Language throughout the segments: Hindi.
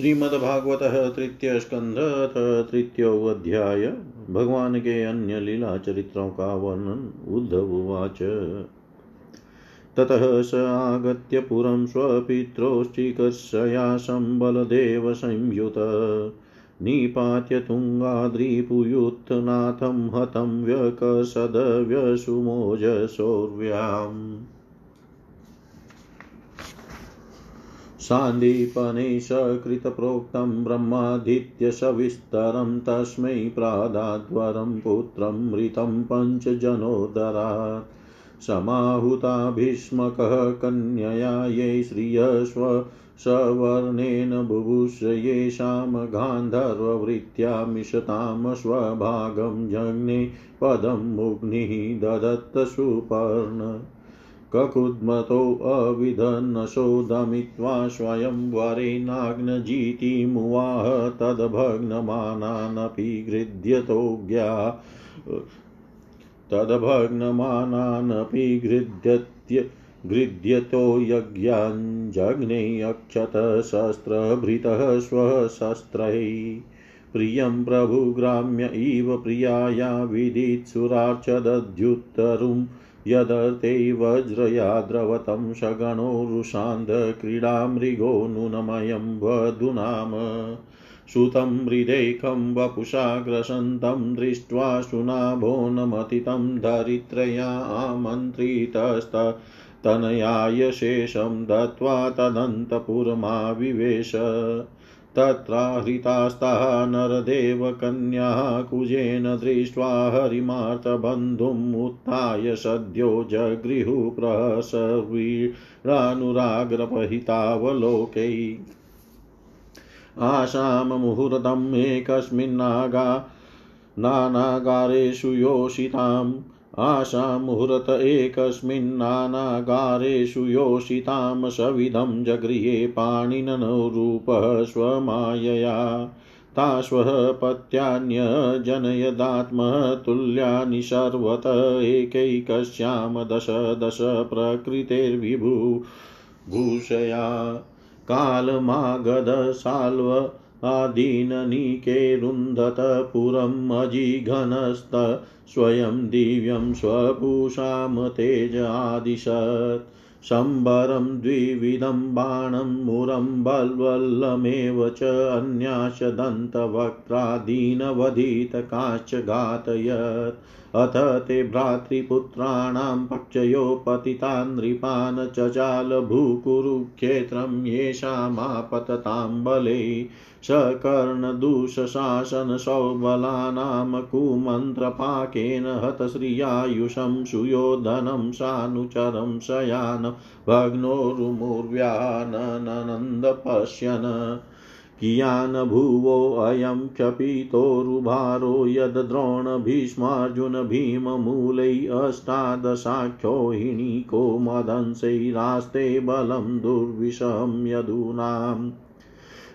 श्रीमद्भागवत तृतीय स्कंध तृतीयोध्याय भगवान के अन्य लीला चरित्रों का वर्णन, उद्धव उवाच। ततः स आगत्य पुरं स्वपित्रोश्चिकर्षया सम्बलदेव संयुत निपात्य तुङ्गाद्रिपुयुत्थनाथं हतं व्यकसदव्यसुमोजसौर्व्याम् सान्दीपने सकृतप्रोक्तं ब्रह्मादित्यसविस्तरं तस्मै प्रादाद्वरं पुत्रं मृतं पञ्चजनोदरात् समाहुता भीष्मकः कन्यया ये श्रियस्व सवर्णेन बुभुष येषां गान्धर्ववृत्त्या मिशतां स्वभागं जज्ञे पदं मुग्निः ददत्त सुपर्ण ककुद्मतोऽविधन्नशो दमित्वा स्वयं वरेणाग्नजीतिमुवाह तद्भग्नमानानपि गृध्यतोज्ञा तद्भग्नमानानपि गृध्यत्य गृध्यतो यज्ञाञ्जग्ने अक्षतशस्त्रभृतः स्वशस्त्रैः प्रियं प्रभुग्राम्य इव प्रियाया विदित्सुरार्चदद्युत्तरुम् यदर्ते वज्रया द्रवतं सगणो मृगो नूनमयं वधूनाम। सुतं हृदैकं वपुषा ग्रसन्तं दृष्ट्वा सुनाभोनमतितं धरित्रया आमन्त्रितस्तनयाय शेषं दत्त्वा तदन्तपुरमाविवेश। तत्राहृतास्ताः नरदेवकन्याः कुजेन दृष्ट्वा हरिमार्तबन्धुम् उत्थाय सद्यो जगृहुप्रसवीरानुरागरपहितावलोकै आशां मुहूर्तम् एकस्मिन्नागा नानागारेषु योषिताम् आशामुहूर्त एकस्मिन्नानागारेषु योषितां सविधं जगृहे पाणिननरूपः स्वमायया। ताश्वः पत्यान्यजनयदात्मतुल्यानि सर्वत एकैकस्यां दश दश प्रकृतेर्विभु भूषया कालमागधसाल्व आदीननिकेरुन्धत पुरम् अजिघनस्त स्वयं दिव्यं स्वपूषां तेज आदिशत्। शम्बरं द्विविधं, बाणं, मुरं, बल्वल्लमेव च अन्याश दन्तवक्त्रादीनवधितकाश्च घातयत् अथ ते भ्रातृपुत्राणां पक्षयो पतिता नृपान् चचाल भूकुरुक्षेत्रं येषामापततां बले सकर्णदुःशासनसौबलानां कुमन्त्रपाकेन हतश्रियायुषं सुयोधनं सानुचरं शयान भग्नोरुमुर्व्याननन्द पश्यन् कियान् भुवोऽयं क्षपितोरुभारो यद्द्रोणभीष्मार्जुनभीममूलै अष्टादशाख्योहिणीको मदंशैरास्ते बलं दुर्विषं यदूनाम्।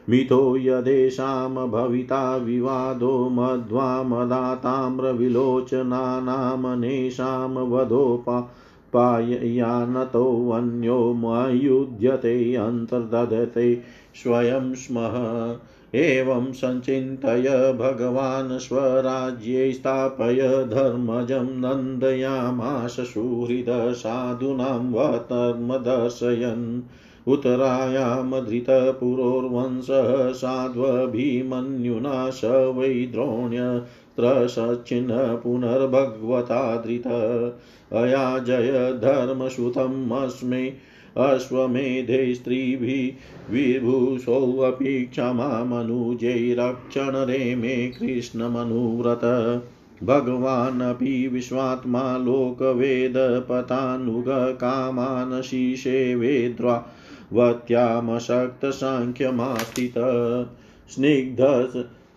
मिथो यदेषां भविता विवादो मध्वामदाताम्रविलोचनानामनेषां वधोपा पाययानतोऽन्यो मयुध्यते अन्तर्दधते स्वयं स्मः। एवं सञ्चिन्तय भगवान् स्वराज्ये स्थापय धर्मजं नन्दयामाश सुहृद साधूनां वतर्मदर्शयन् उत्तरायां धृतपुरोर्वंशः साध्वभिमन्युना स वै द्रोण्यत्रसच्छिन्न पुनर्भगवता धृत अयाजय धर्मसुतम् अस्मै। अश्वमेधे स्त्रीभिः विभूषोऽपि क्षमामनुजैरक्षणरेमे कृष्णमनुव्रत। भगवानपि विश्वात्मा लोकवेदपतानुगकामान् शीशेवेद्वा वत्यामशक्तसाङ्ख्यमास्थित। स्निग्ध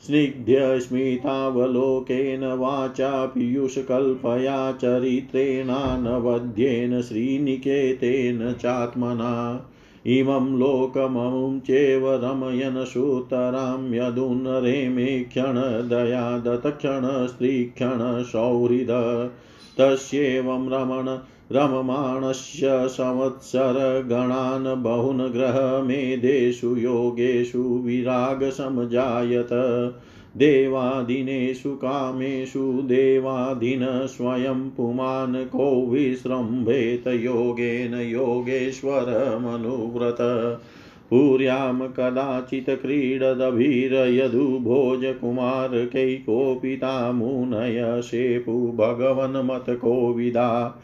स्निग्ध्यस्मितावलोकेन वाचा पीयूषकल्पया चरित्रेणानवध्येन श्रीनिकेतेन चात्मना। इमं लोकममुं चेव रमयन् सुतरां यदुन्नरेमे क्षणदया दत्क्षणस्त्रीक्षणसौहृद तस्येवं रमण रममाणस्य संवत्सरगणान् बहुन् ग्रहमेधेषु योगेषु विरागसमजायत। देवादिनेषु कामेषु देवादिन स्वयं पुमान् को विसृम्भेत योगेन योगेश्वरमनुव्रत पुर्यां कदाचित् क्रीडदभिरयदुभोजकुमारकैकोपिता मुनय शेपु भगवन्मतकोविदा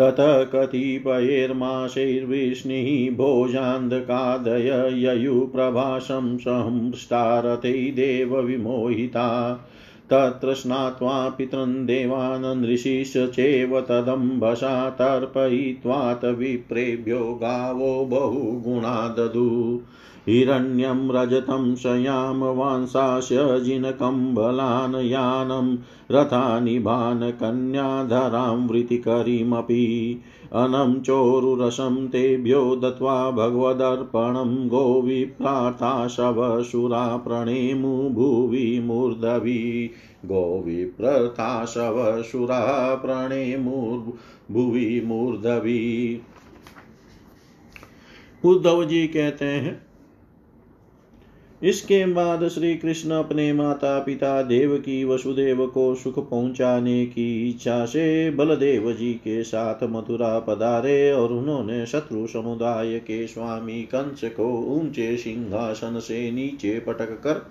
ततः कतिपयैर्माशैर्विष्णिः भोजान्धकादय ययुप्रभासं सहंष्टारते देवविमोहिता। तत्र स्नात्वा पितॄन् देवान् ऋषिश चैव तदम्बसा तर्पयित्वात् विप्रेभ्यो गावो बहुगुणा ददु हिरण्यं रजतं शयाम वांसास्य जिनकम्बलान् यानं रथानि भान् कन्याधरां वृत्तिकरीमपि अनं चोरुरसं तेभ्यो दत्त्वा भगवदर्पणं गोविप्रार्था शवशुरा प्रणेमु भुवि मूर्धवि गोविप्रथा शवशुरा प्रणेमुर्भुवि मूर्धवि उद्धव जी कहते हैं इसके बाद श्री कृष्ण अपने माता पिता देव की वसुदेव को सुख पहुँचाने की इच्छा से बलदेव जी के साथ मथुरा पधारे और उन्होंने शत्रु समुदाय के स्वामी कंस को ऊँचे सिंहासन से नीचे पटक कर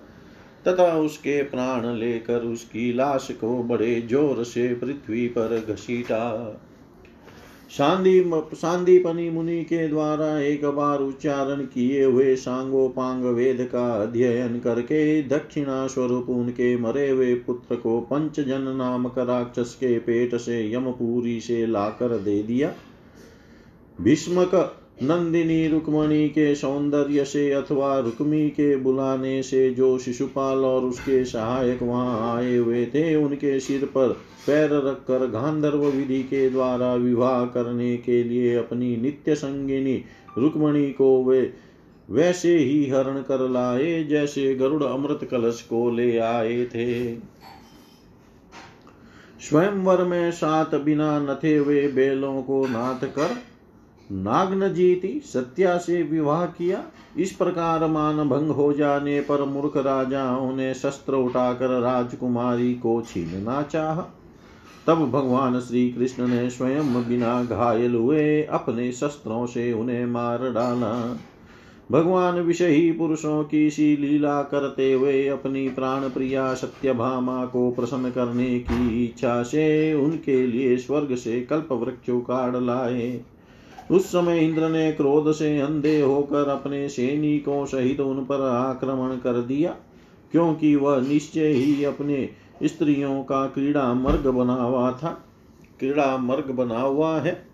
तथा उसके प्राण लेकर उसकी लाश को बड़े ज़ोर से पृथ्वी पर घसीटा। सांदीपनी मुनि के द्वारा एक बार उच्चारण किए हुए सांगोपांग वेद का अध्ययन करके दक्षिणा स्वरूप उनके मरे हुए पुत्र को पंचजन नामक राक्षस के पेट से यमपुरी से लाकर दे दिया। भीष्मक नंदिनी रुक्मणी के सौंदर्य से अथवा रुक्मी के बुलाने से जो शिशुपाल और उसके सहायक वहाँ आए हुए थे, उनके सिर पर पैर रखकर गांधर्व विधि के द्वारा विवाह करने के लिए अपनी नित्य संगिनी रुक्मणी को वे वैसे ही हरण कर लाए जैसे गरुड़ अमृत कलश को ले आए थे। स्वयंवर में सात बिना नथे हुए बेलों को नाथ कर नागन जीती सत्या से विवाह किया। इस प्रकार मान भंग हो जाने पर मूर्ख राजाओं ने शस्त्र उठाकर राजकुमारी को छीनना चाह। तब भगवान श्री कृष्ण ने स्वयं बिना घायल हुए अपने शस्त्रों से उन्हें मार डाला। भगवान विषयी पुरुषों की सी लीला करते हुए अपनी प्राण प्रिया सत्यभामा को प्रसन्न करने की इच्छा से उनके लिए स्वर्ग से कल्प वृक्ष उकाड़ लाए। उस समय इंद्र ने क्रोध से अंधे होकर अपने सैनिकों सहित उन पर आक्रमण कर दिया, क्योंकि वह निश्चय ही अपने स्त्रियों का क्रीड़ा मर्ग बना हुआ था। क्रीड़ा मर्ग बना हुआ है।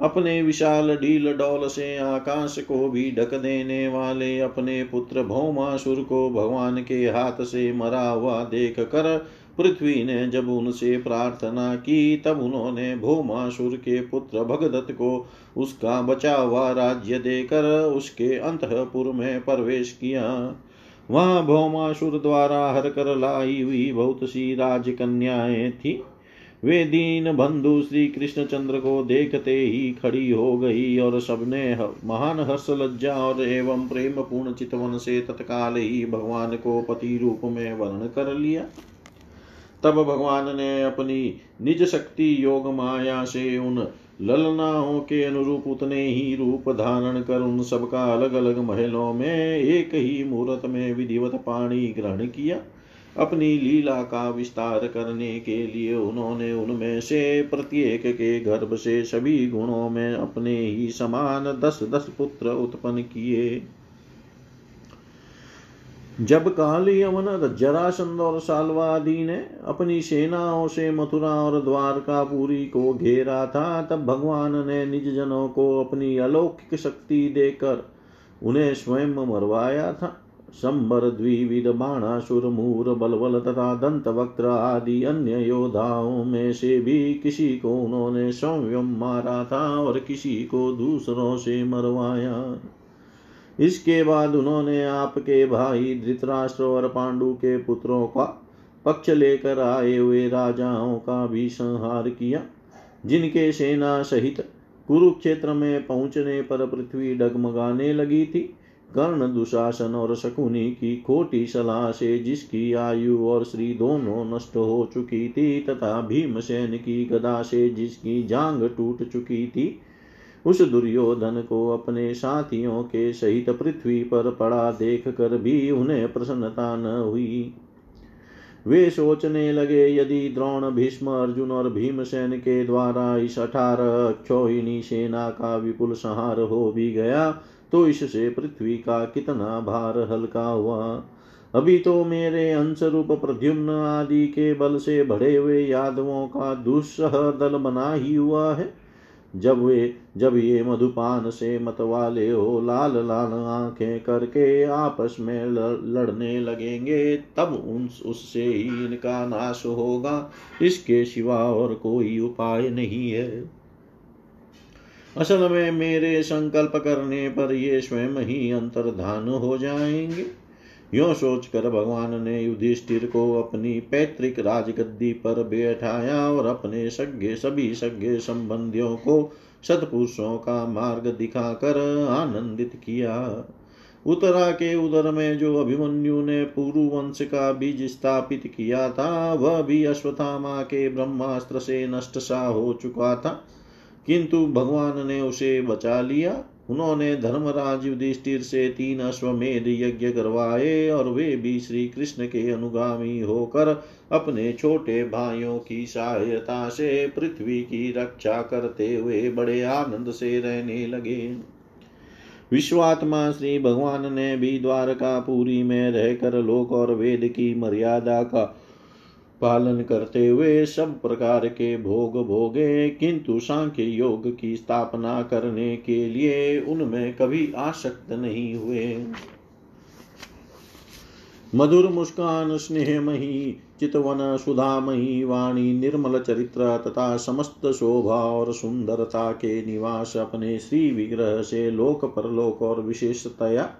अपने विशाल डील डौल से आकाश को भी ढक देने वाले अपने पुत्र भौमासुर को भगवान के हाथ से मरा हुआ देख कर पृथ्वी ने जब उनसे प्रार्थना की, तब उन्होंने भौमासुर के पुत्र भगदत्त को उसका बचा हुआ राज्य देकर उसके अंतपुर में प्रवेश किया। वहाँ भौमासुर द्वारा हर कर लाई हुई बहुत सी राजकन्याएँ थी। वे दीन बंधु श्री कृष्णचंद्र को देखते ही खड़ी हो गई और सबने महान हर्ष लज्जा और एवं प्रेम पूर्ण चितवन से तत्काल ही भगवान को पति रूप में वर्ण कर लिया। तब भगवान ने अपनी निज शक्ति योग माया से उन ललनाओं के अनुरूप उतने ही रूप धारण कर उन सबका अलग अलग महलों में एक ही मुहूर्त में विधिवत पाणी ग्रहण किया। अपनी लीला का विस्तार करने के लिए उन्होंने उनमें से प्रत्येक के गर्भ से सभी गुणों में अपने ही समान दस दस पुत्र उत्पन्न किए। जब काली यमन जरासंध और सालवादी ने अपनी सेनाओं से मथुरा और द्वारका द्वारकापुरी को घेरा था। तब भगवान ने निज जनों को अपनी अलौकिक शक्ति देकर उन्हें स्वयं मरवाया था। संबर, द्विविध, बाणासुर, मूर बलवल तथा दंत वक्त्र आदि अन्य योद्धाओं में से भी किसी को उन्होंने स्वयं मारा था और किसी को दूसरों से मरवाया। इसके बाद उन्होंने आपके भाई धृतराष्ट्र और पांडु के पुत्रों का पक्ष लेकर आए हुए राजाओं का भी संहार किया, जिनके सेना सहित कुरुक्षेत्र में पहुँचने पर पृथ्वी डगमगाने लगी थी। कर्ण, दुशासन और शकुनी की खोटी सलाह से जिसकी आयु और श्री दोनों नष्ट हो चुकी थी तथा भीमसेन की गदा से जिसकी जांग टूट चुकी थी उस दुर्योधन को अपने साथियों के सहित पृथ्वी पर पड़ा देख कर भी उन्हें प्रसन्नता न हुई। वे सोचने लगे, यदि द्रोण, भीष्म, अर्जुन और भीमसेन के द्वारा इस अठारह क्षोहिणी सेना का विपुल संहार हो भी गया तो इससे पृथ्वी का कितना भार हल्का हुआ। अभी तो मेरे अंशरूप प्रद्युम्न आदि के बल से भरे हुए यादवों का दुस्सह दल बना ही हुआ है। जब वे, जब ये मधुपान से मत वाले हो, लाल लाल आँखें करके आपस में लड़ने लगेंगे, तब उन, उससे ही इनका नाश होगा। इसके सिवा और कोई उपाय नहीं है। असल में मेरे संकल्प करने पर ये स्वयं ही अंतर्धान हो जाएँगे। यो सोचकर भगवान ने युधिष्ठिर को अपनी पैतृक राजगद्दी पर बैठाया और अपने सज्ञ सभी सज्ञे संबंधियों को सतपुरुषों का मार्ग दिखाकर आनंदित किया। उत्तरा के उदर में जो अभिमन्यु ने पूर्व वंश का बीज स्थापित किया था, वह भी अश्वथामा के ब्रह्मास्त्र से नष्ट सा हो चुका था, किंतु भगवान ने उसे बचा लिया उन्होंने धर्मराज युधिष्ठिर से तीन अश्वमेध यज्ञ करवाए और वे भी श्री कृष्ण के अनुगामी होकर अपने छोटे भाइयों की सहायता से पृथ्वी की रक्षा करते हुए बड़े आनंद से रहने लगे। विश्वात्मा श्री भगवान ने भी द्वारका पुरी में रहकर लोक और वेद की मर्यादा का पालन करते हुए सब प्रकार के भोग भोगे, किंतु सांख्य योग की स्थापना करने के लिए उनमें कभी आसक्त नहीं हुए। मधुर मुस्कान स्नेहमयी, चितवन सुधामयी, वाणी निर्मल चरित्र तथा समस्त शोभा और सुंदरता के निवास अपने श्री विग्रह से लोक परलोक और विशेषतया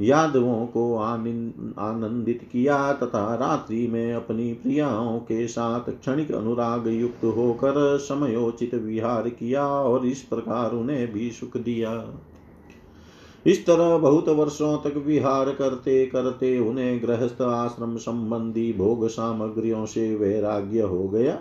यादवों को आनंदित किया तथा रात्रि में अपनी प्रियाओं के साथ क्षणिक अनुराग युक्त होकर समयोचित विहार किया और इस प्रकार उन्हें भी सुख दिया। इस तरह बहुत वर्षों तक विहार करते करते उन्हें गृहस्थ आश्रम संबंधी भोग सामग्रियों से वैराग्य हो गया।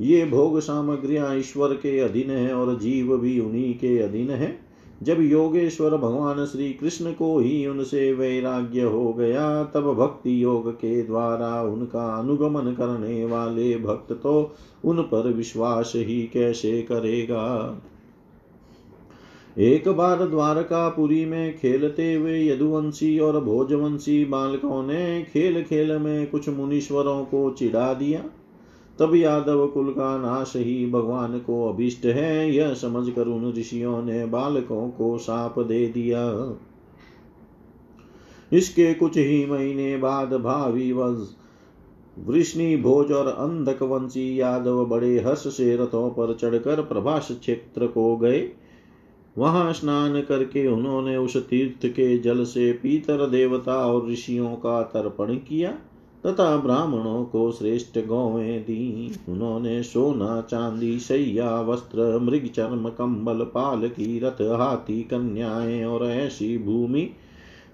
ये भोग सामग्रियाँ ईश्वर के अधीन है और जीव भी उन्हीं के अधीन है। जब योगेश्वर भगवान श्री कृष्ण को ही उनसे वैराग्य हो गया, तब भक्ति योग के द्वारा उनका अनुगमन करने वाले भक्त तो उन पर विश्वास ही कैसे करेगा? एक बार द्वारकापुरी में खेलते हुए यदुवंशी और भोजवंशी बालकों ने खेल खेल में कुछ मुनीश्वरों को चिढ़ा दिया। तब यादव कुल का नाश ही भगवान को अभिष्ट है। यह समझकर उन ऋषियों ने बालकों को साप दे दिया। इसके कुछ ही महीने बाद भावी वृष्णि, भोज और अंधक वंशी यादव बड़े हर्ष से रथों पर चढ़कर प्रभास क्षेत्र को गए। वहाँ स्नान करके उन्होंने उस तीर्थ के जल से पीतर देवता और ऋषियों का तर्पण किया। तथा ब्राह्मणों को श्रेष्ठ गौवें दी। उन्होंने सोना, चांदी, सैया, वस्त्र, मृग, चर्म कम्बल पाल की रथ हाथी, कन्याएँ और ऐसी भूमि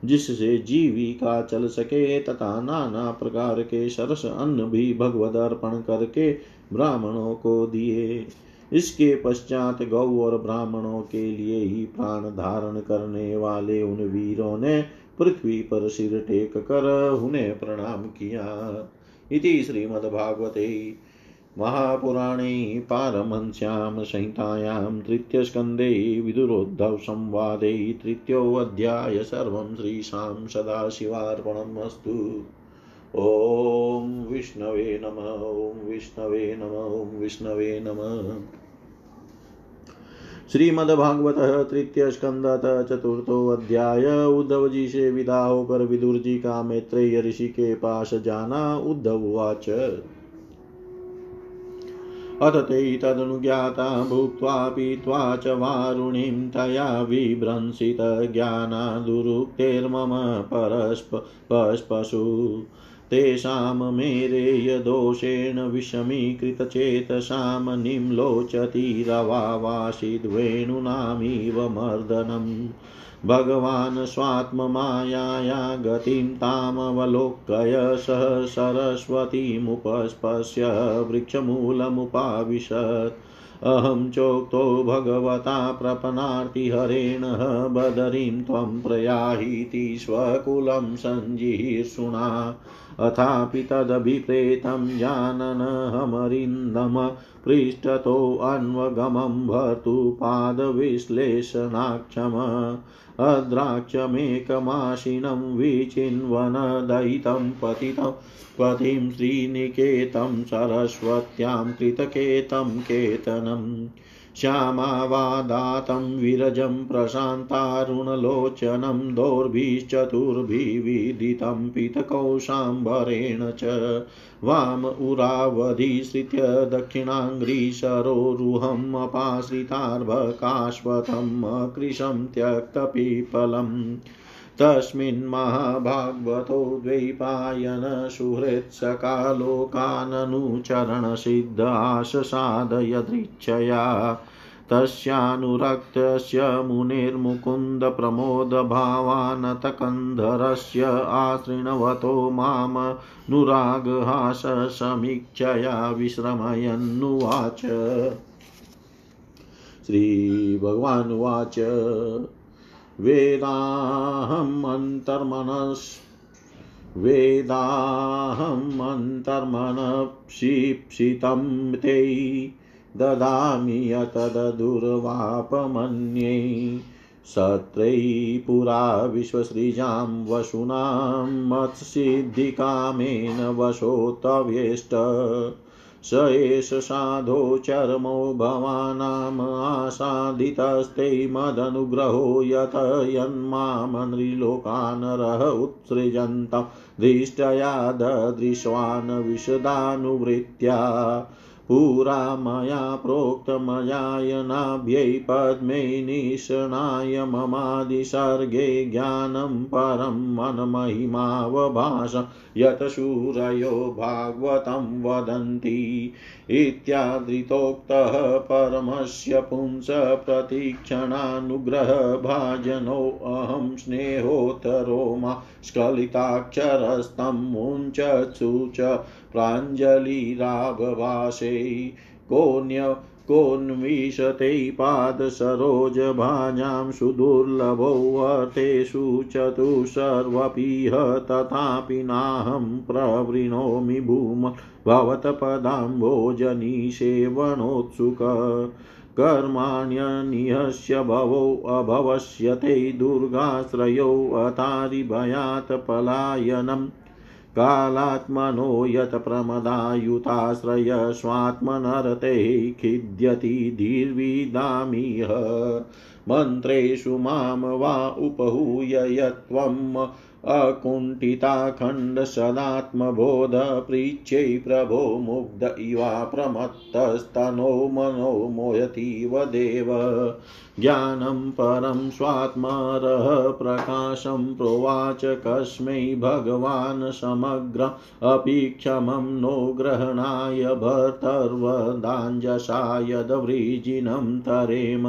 जिससे जीविका चल सके तथा नाना प्रकार के सरस अन्न भी भगवद अर्पण करके ब्राह्मणों को दिए। इसके पश्चात गौ और ब्राह्मणों के लिए ही प्राण धारण करने वाले उन वीरों ने पृथ्वी पर सिर टेक कर उन्हें प्रणाम किया। इति श्रीमद्भागवते महापुराणे पारमहंस्यां संहितायां तृतीयस्कन्धे विदुरोद्धवसंवादे तृतीयोऽध्याय सर्वं श्रीशां सदाशिवार्पणम् अस्तु ॐ विष्णवे नम, ॐ विष्णवे नम, ॐ विष्णवे नमः। श्रीमद्भागवत तृतीय स्कंद चतुर्थो अध्याय उद्धव जी से विदा होकर विदुर जी का मैत्रेय ऋषि के पास जाना उद्धव वाच अथ ते तदनुज्ञाता भुक्त्वा पीत्वा च वारुणीं तया विभ्रंसितज्ञाना दुरुक्तेर्मम परस्प पशु तेषां मेरेयदोषेण विषमीकृतचेतसां निम्लोचति रवावासिद्वेणुनामिव मर्दनम् भगवान् स्वात्ममायाया गतिं तामवलोकय सह सरस्वतीमुपस्पश्य वृक्षमूलमुपाविशत्। अहं चोक्तो भगवता प्रपन्नार्तिहरेण बदरीं त्वं प्रयाहीति स्वकुलं सञ्जीर्षुणा अथापि तदभिप्रेतं जाननहमरिन्दम पृष्ठतोऽन्वगमं भर्तुपादविश्लेषणाक्षम अद्राक्षमेकमाशिनं विचिन्वनदयितं पतितं पतिं श्रीनिकेतं सरस्वत्यां कृतकेतं केतनम् श्यामावादातं विरजं प्रशान्तारुणलोचनं दोर्भिश्चतुर्भिविदितं पीतकौशाम्बरेण च वाम उरावधिश्रित्य दक्षिणाङ्घ्रिशरोरुहम् अपाश्रितार्भकाश्वतम् कृशं त्यक्तपिपलम् तस्मिन् महाभागवतो द्वैपायन सुहृत्सकालोकाननुचरणसिद्ध आशसादयदृच्छया तस्यानुरक्तस्य मुनिर्मुकुन्दप्रमोदभावानतकन्धरस्य आशृण्वतो मामनुरागहाससमीक्षया विश्रमयन्नुवाच। श्रीभगवानुवाच। वेदाहम् अन्तर्मनस् वेदाहम् अन्तर्मनप्सिप्सितं ते ददामि यतदुर्वापमन्ये सत्रै पुरा विश्वसृजां वशूनां मत्सिद्धिकामेन वशोतव्येष्ट स एष साधो चरमो भवानाम् आसादितस्ते मदनुग्रहो यत यन्मामनृलोकानरः उत्सृजन्तं। दृष्टया ददृश्वान् विशदानुवृत्त्या। पुरा मया प्रोक्तमयायनाभ्यै पद्मै निशनाय ममादिसर्गे ज्ञानं परं मनमहिमावभाष यत् शूरयो भागवतं वदन्ति इत्यादृतोक्तः परमस्य पुंस प्रतीक्षणानुग्रहभाजनोऽहं स्नेहोत्तरो मा स्खलिताक्षरस्तं मुञ्चत्सु च प्राञ्जलिराभवासे कोऽन्य कोन्विशते पादसरोजभाजां सुदुर्लभोऽर्थेषु चतुसर्वपिह तथापि नाहं प्रवृणोमि भूम भवतपदाम्भोजनीसेवनोत्सुक कर्माण्यनिहस्य भवो अभवस्यते दुर्गाश्रयो अतारिभयात् पलायनम् कालात्मनो यत् प्रमदायुताश्रय स्वात्मनरते खिद्यति धीर्विदामिह मन्त्रेषु माँ वा उपहूय यत्त्वम् अकुण्ठिताखण्डसदात्मबोध पृच्छै प्रभो मुग्ध इवा प्रमत्तस्तनो मनो मोयतीव देव। ज्ञानं परं स्वात्मरः, प्रकाशं प्रोवाच कस्मै भगवान् समग्र, अपि क्षमं नो ग्रहणाय भर्तर्वदाञ्जसा यद्वृजिनं तरेम।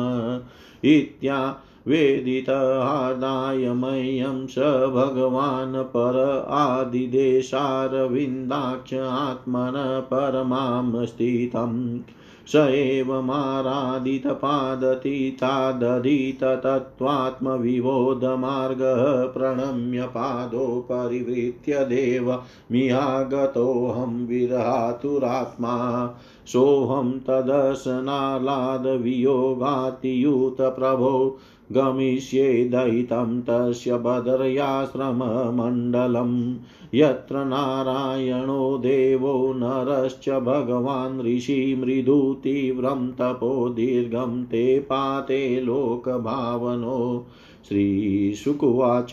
इत्या वेदितहादाय मह्यं स भगवान् पर आदिदेशारविन्दाक्ष आत्मन परमां स्थितम् स एवमाराधितपादतीतादधीततत्त्वात्मविबोधमार्गः प्रणम्य पादो परिवृत्य देव मिहागतोऽहं विरहातुरात्मा। सोऽहं तदसनालादवियोगातियूतप्रभो गमिष्ये दयितं तस्य बदर्याश्रममण्डलम् यत्र नारायणो देवो नरश्च भगवान् ऋषि मृदु तीव्रं तपो दीर्घं ते पाते लोकभावनो। श्रीशुकुवाच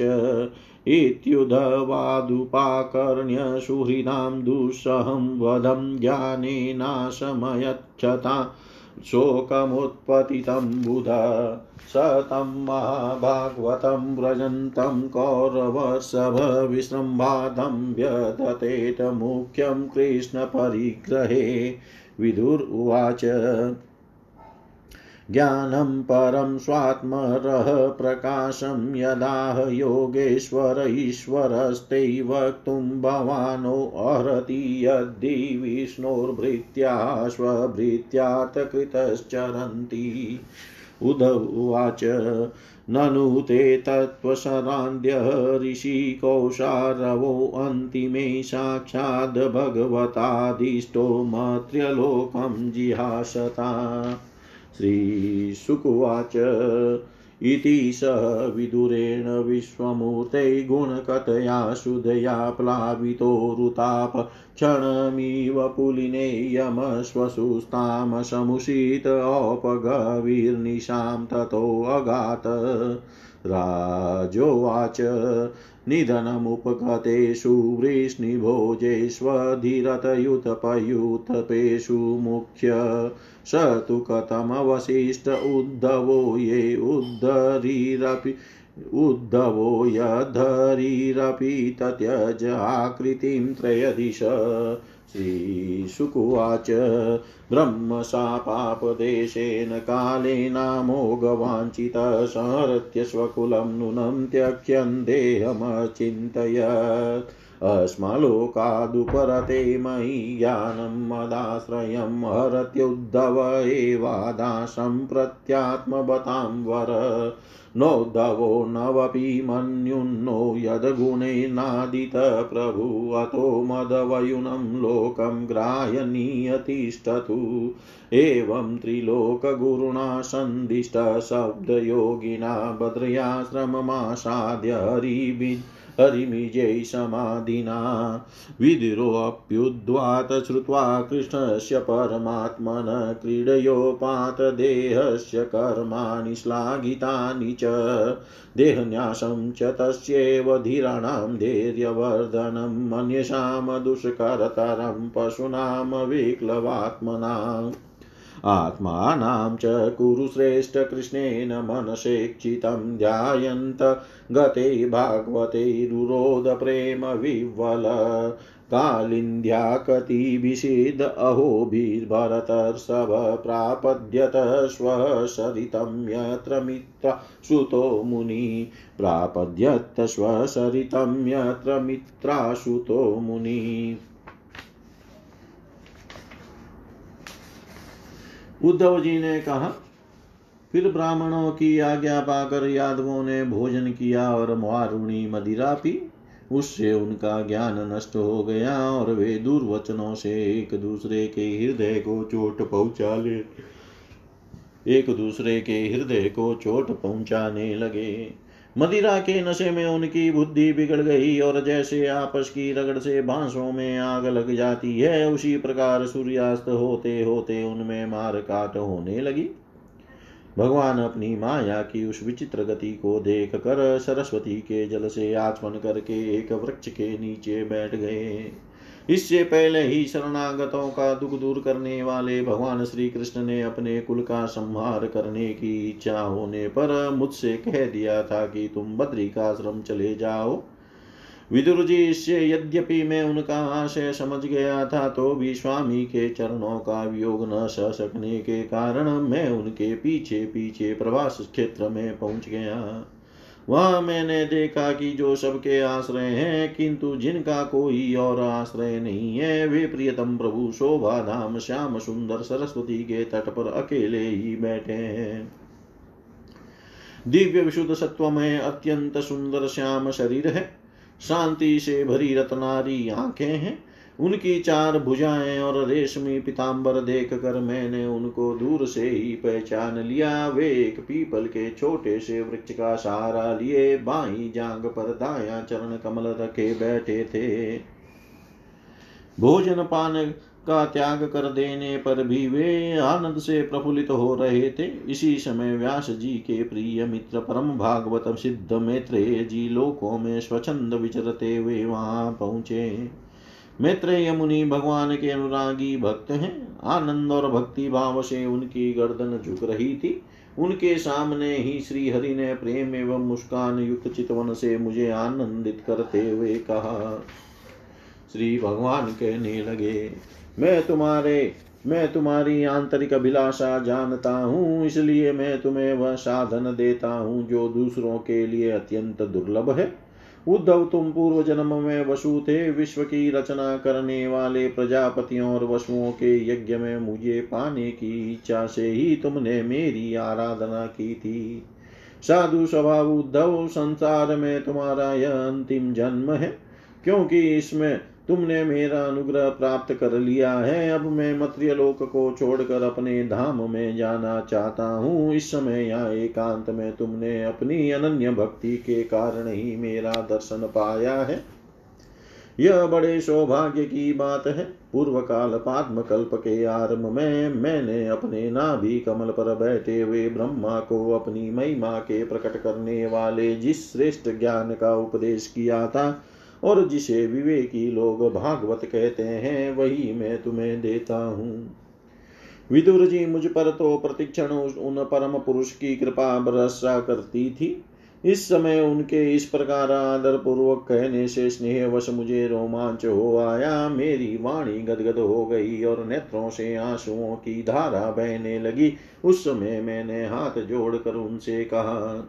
इत्युधवादुपाकर्ण्य सुहृदां दुःसहं वधं ज्ञानेनाशमयच्छता। शोकमुत्पतितं बुध स तं महाभागवतं व्रजन्तं कौरवसभविसृम्भादं व्यदतेत मुख्यं कृष्णपरिग्रहे विदुर्वाच ज्ञानं परं स्वात्मरः प्रकाशं यदाह योगेश्वर ईश्वरस्ते वक्तुं भवानोऽर्हति यद्धि विष्णोर्भृत्याश्वभृत्यात् कृतश्चरन्ति। उदवाच ननु ते तत्त्वशरान्ध्यः ऋषिकौशारवोऽन्तिमे साक्षाद् भगवतादिष्टो मत्र्यलोकं जिहासता। श्रीशुकुवाच इति स विदुरेण विश्वमूर्ते गुणकथया शुधया प्लावितोरुताप क्षणमिव पुलिने यमश्वसुस्तामसमुषित औपगवीर्निशां ततोऽगात राजोवाच। निधनमुपगतेषु वृष्णिभोजेष्वधिरतयुतपयुतपेषु मुख्य। स तु कथमवशिष्ट उद्धवो ये उद्धरीरपि उद्धवो यद्धरीरपि तत्यज आकृतिं त्रयदिश श्रीशुकुवाच ब्रह्मशापापदेशेन कालेनामोघवाञ्छितः संहृत्य स्वकुलं नूनं त्यक्ष्यन् देहमचिन्तयत् अस्मलोकादुपरते मयि ज्ञानं मदाश्रयं हरत्युद्धव एवादाशं प्रत्यात्मबतां वर। नोद्धवो नवपि मन्युन्नो यद्गुणेनादित प्रभु अतो मदवयुनं लोकं ग्राहनीयतिष्ठतु एवं त्रिलोकगुरुणा सन्दिष्टशब्दयोगिना भद्रयाश्रममासाद्य हरिभिः। हरिमिजै समाधिना विदुरोऽप्युद्वात श्रुत्वा कृष्णस्य परमात्मन क्रीडयोपातदेहस्य कर्माणि श्लाघितानि च। देहन्यासं च तस्यैव धीराणां धैर्यवर्धनम् अन्येषां दुष्करतरं पशूनां विक्लवात्मनाम्। आत्मानां च कुरु श्रेष्ठकृष्णेन मनसेक्षितं ध्यायन्त गते भागवते रुरोध प्रेम विह्वल कालिन्द्या कतिभिषेद अहोभिर्भरतर्षभ प्रापद्यत स्वसरितं यत्र मित्र श्रुतो मुनि। प्रापद्यत स्वसरितं यत्र मित्राश्रुतो मुनि। उद्धव जी ने कहा, फिर ब्राह्मणों की आज्ञा पाकर यादवों ने भोजन किया और मारुणी मदिरा पी। उससे उनका ज्ञान नष्ट हो गया और वे दुर्वचनों से एक दूसरे के हृदय को चोट पहुँचा ले एक दूसरे के हृदय को चोट पहुँचाने लगे। मदिरा के नशे में उनकी बुद्धि बिगड़ गई और जैसे आपस की रगड़ से बांसों में आग लग जाती है, उसी प्रकार सूर्यास्त होते होते उनमें मार काट होने लगी। भगवान अपनी माया की उस विचित्र गति को देख कर सरस्वती के जल से आचमन करके एक वृक्ष के नीचे बैठ गए। इससे पहले ही शरणागतों का दुख दूर करने वाले भगवान श्री कृष्ण ने अपने कुल का संहार करने की इच्छा होने पर मुझसे कह दिया था कि तुम बद्री का आश्रम चले जाओ। विदुर जी, इससे यद्यपि मैं उनका आशय समझ गया था तो भी स्वामी के चरणों का वियोग न सह सकने के कारण मैं उनके पीछे पीछे प्रवास क्षेत्र में पहुँच गया। वहाँ मैंने देखा कि जो सबके आश्रय हैं, किंतु जिनका कोई और आश्रय नहीं है, वे प्रियतम प्रभु शोभा धाम श्याम सुंदर सरस्वती के तट पर अकेले ही बैठे हैं। दिव्य विशुद्ध सत्व में अत्यंत सुंदर श्याम शरीर है, शांति से भरी रतनारी आँखें हैं उनकी चार भुजाएँ और रेशमी पिताम्बर देख कर मैंने उनको दूर से ही पहचान लिया। वे एक पीपल के छोटे से वृक्ष का सहारा लिए, बाई जांग पर दाया चरण कमल रखे बैठे थे। भोजन पान का त्याग कर देने पर भी वे आनंद से प्रफुल्लित हो रहे थे। इसी समय व्यास जी के प्रिय मित्र परम भागवत सिद्ध मैत्रेय जी लोकों में स्वच्छंद विचरते हुए वहाँ पहुँचे। मैत्रेय मुनि भगवान के अनुरागी भक्त हैं। आनंद और भक्ति भाव से उनकी गर्दन झुक रही थी। उनके सामने ही श्री हरि ने प्रेम एवं मुस्कान युक्त चितवन से मुझे आनंदित करते हुए कहा, श्री भगवान कहने लगे, मैं तुम्हारे, मैं तुम्हारी आंतरिक अभिलाषा जानता हूँ, इसलिए मैं तुम्हें वह साधन देता हूँ जो दूसरों के लिए अत्यंत दुर्लभ है। उद्धव तुम पूर्व जन्म में वसु थे विश्व की रचना करने वाले प्रजापतियों और वसुओं के यज्ञ में मुझे पाने की इच्छा से ही तुमने मेरी आराधना की थी। साधु स्वभाव उद्धव संसार में तुम्हारा यह अंतिम जन्म है, क्योंकि इसमें तुमने मेरा अनुग्रह प्राप्त कर लिया है। अब मैं मत्रिय लोक को छोड़कर अपने धाम में जाना चाहता हूँ। इस समय यहाँ एकांत में तुमने अपनी अनन्य भक्ति के कारण ही मेरा दर्शन पाया है। यह बड़े सौभाग्य की बात है। पूर्व काल पाद्म कल्प के आरंभ में मैंने अपने नाभि कमल पर बैठे हुए ब्रह्मा को अपनी महिमा के प्रकट करने वाले जिस श्रेष्ठ ज्ञान का उपदेश किया था और जिसे विवेकी लोग भागवत कहते हैं, वही मैं तुम्हें देता हूँ। विदुर जी मुझ पर तो प्रतिक्षण उन परम पुरुष की कृपा बरसा करती थी। इस समय उनके इस प्रकार आदर पूर्वक कहने से स्नेहवश मुझे रोमांच हो आया। मेरी वाणी गदगद हो गई और नेत्रों से आंसुओं की धारा बहने लगी। उस समय मैंने हाथ जोड़कर उनसे कहा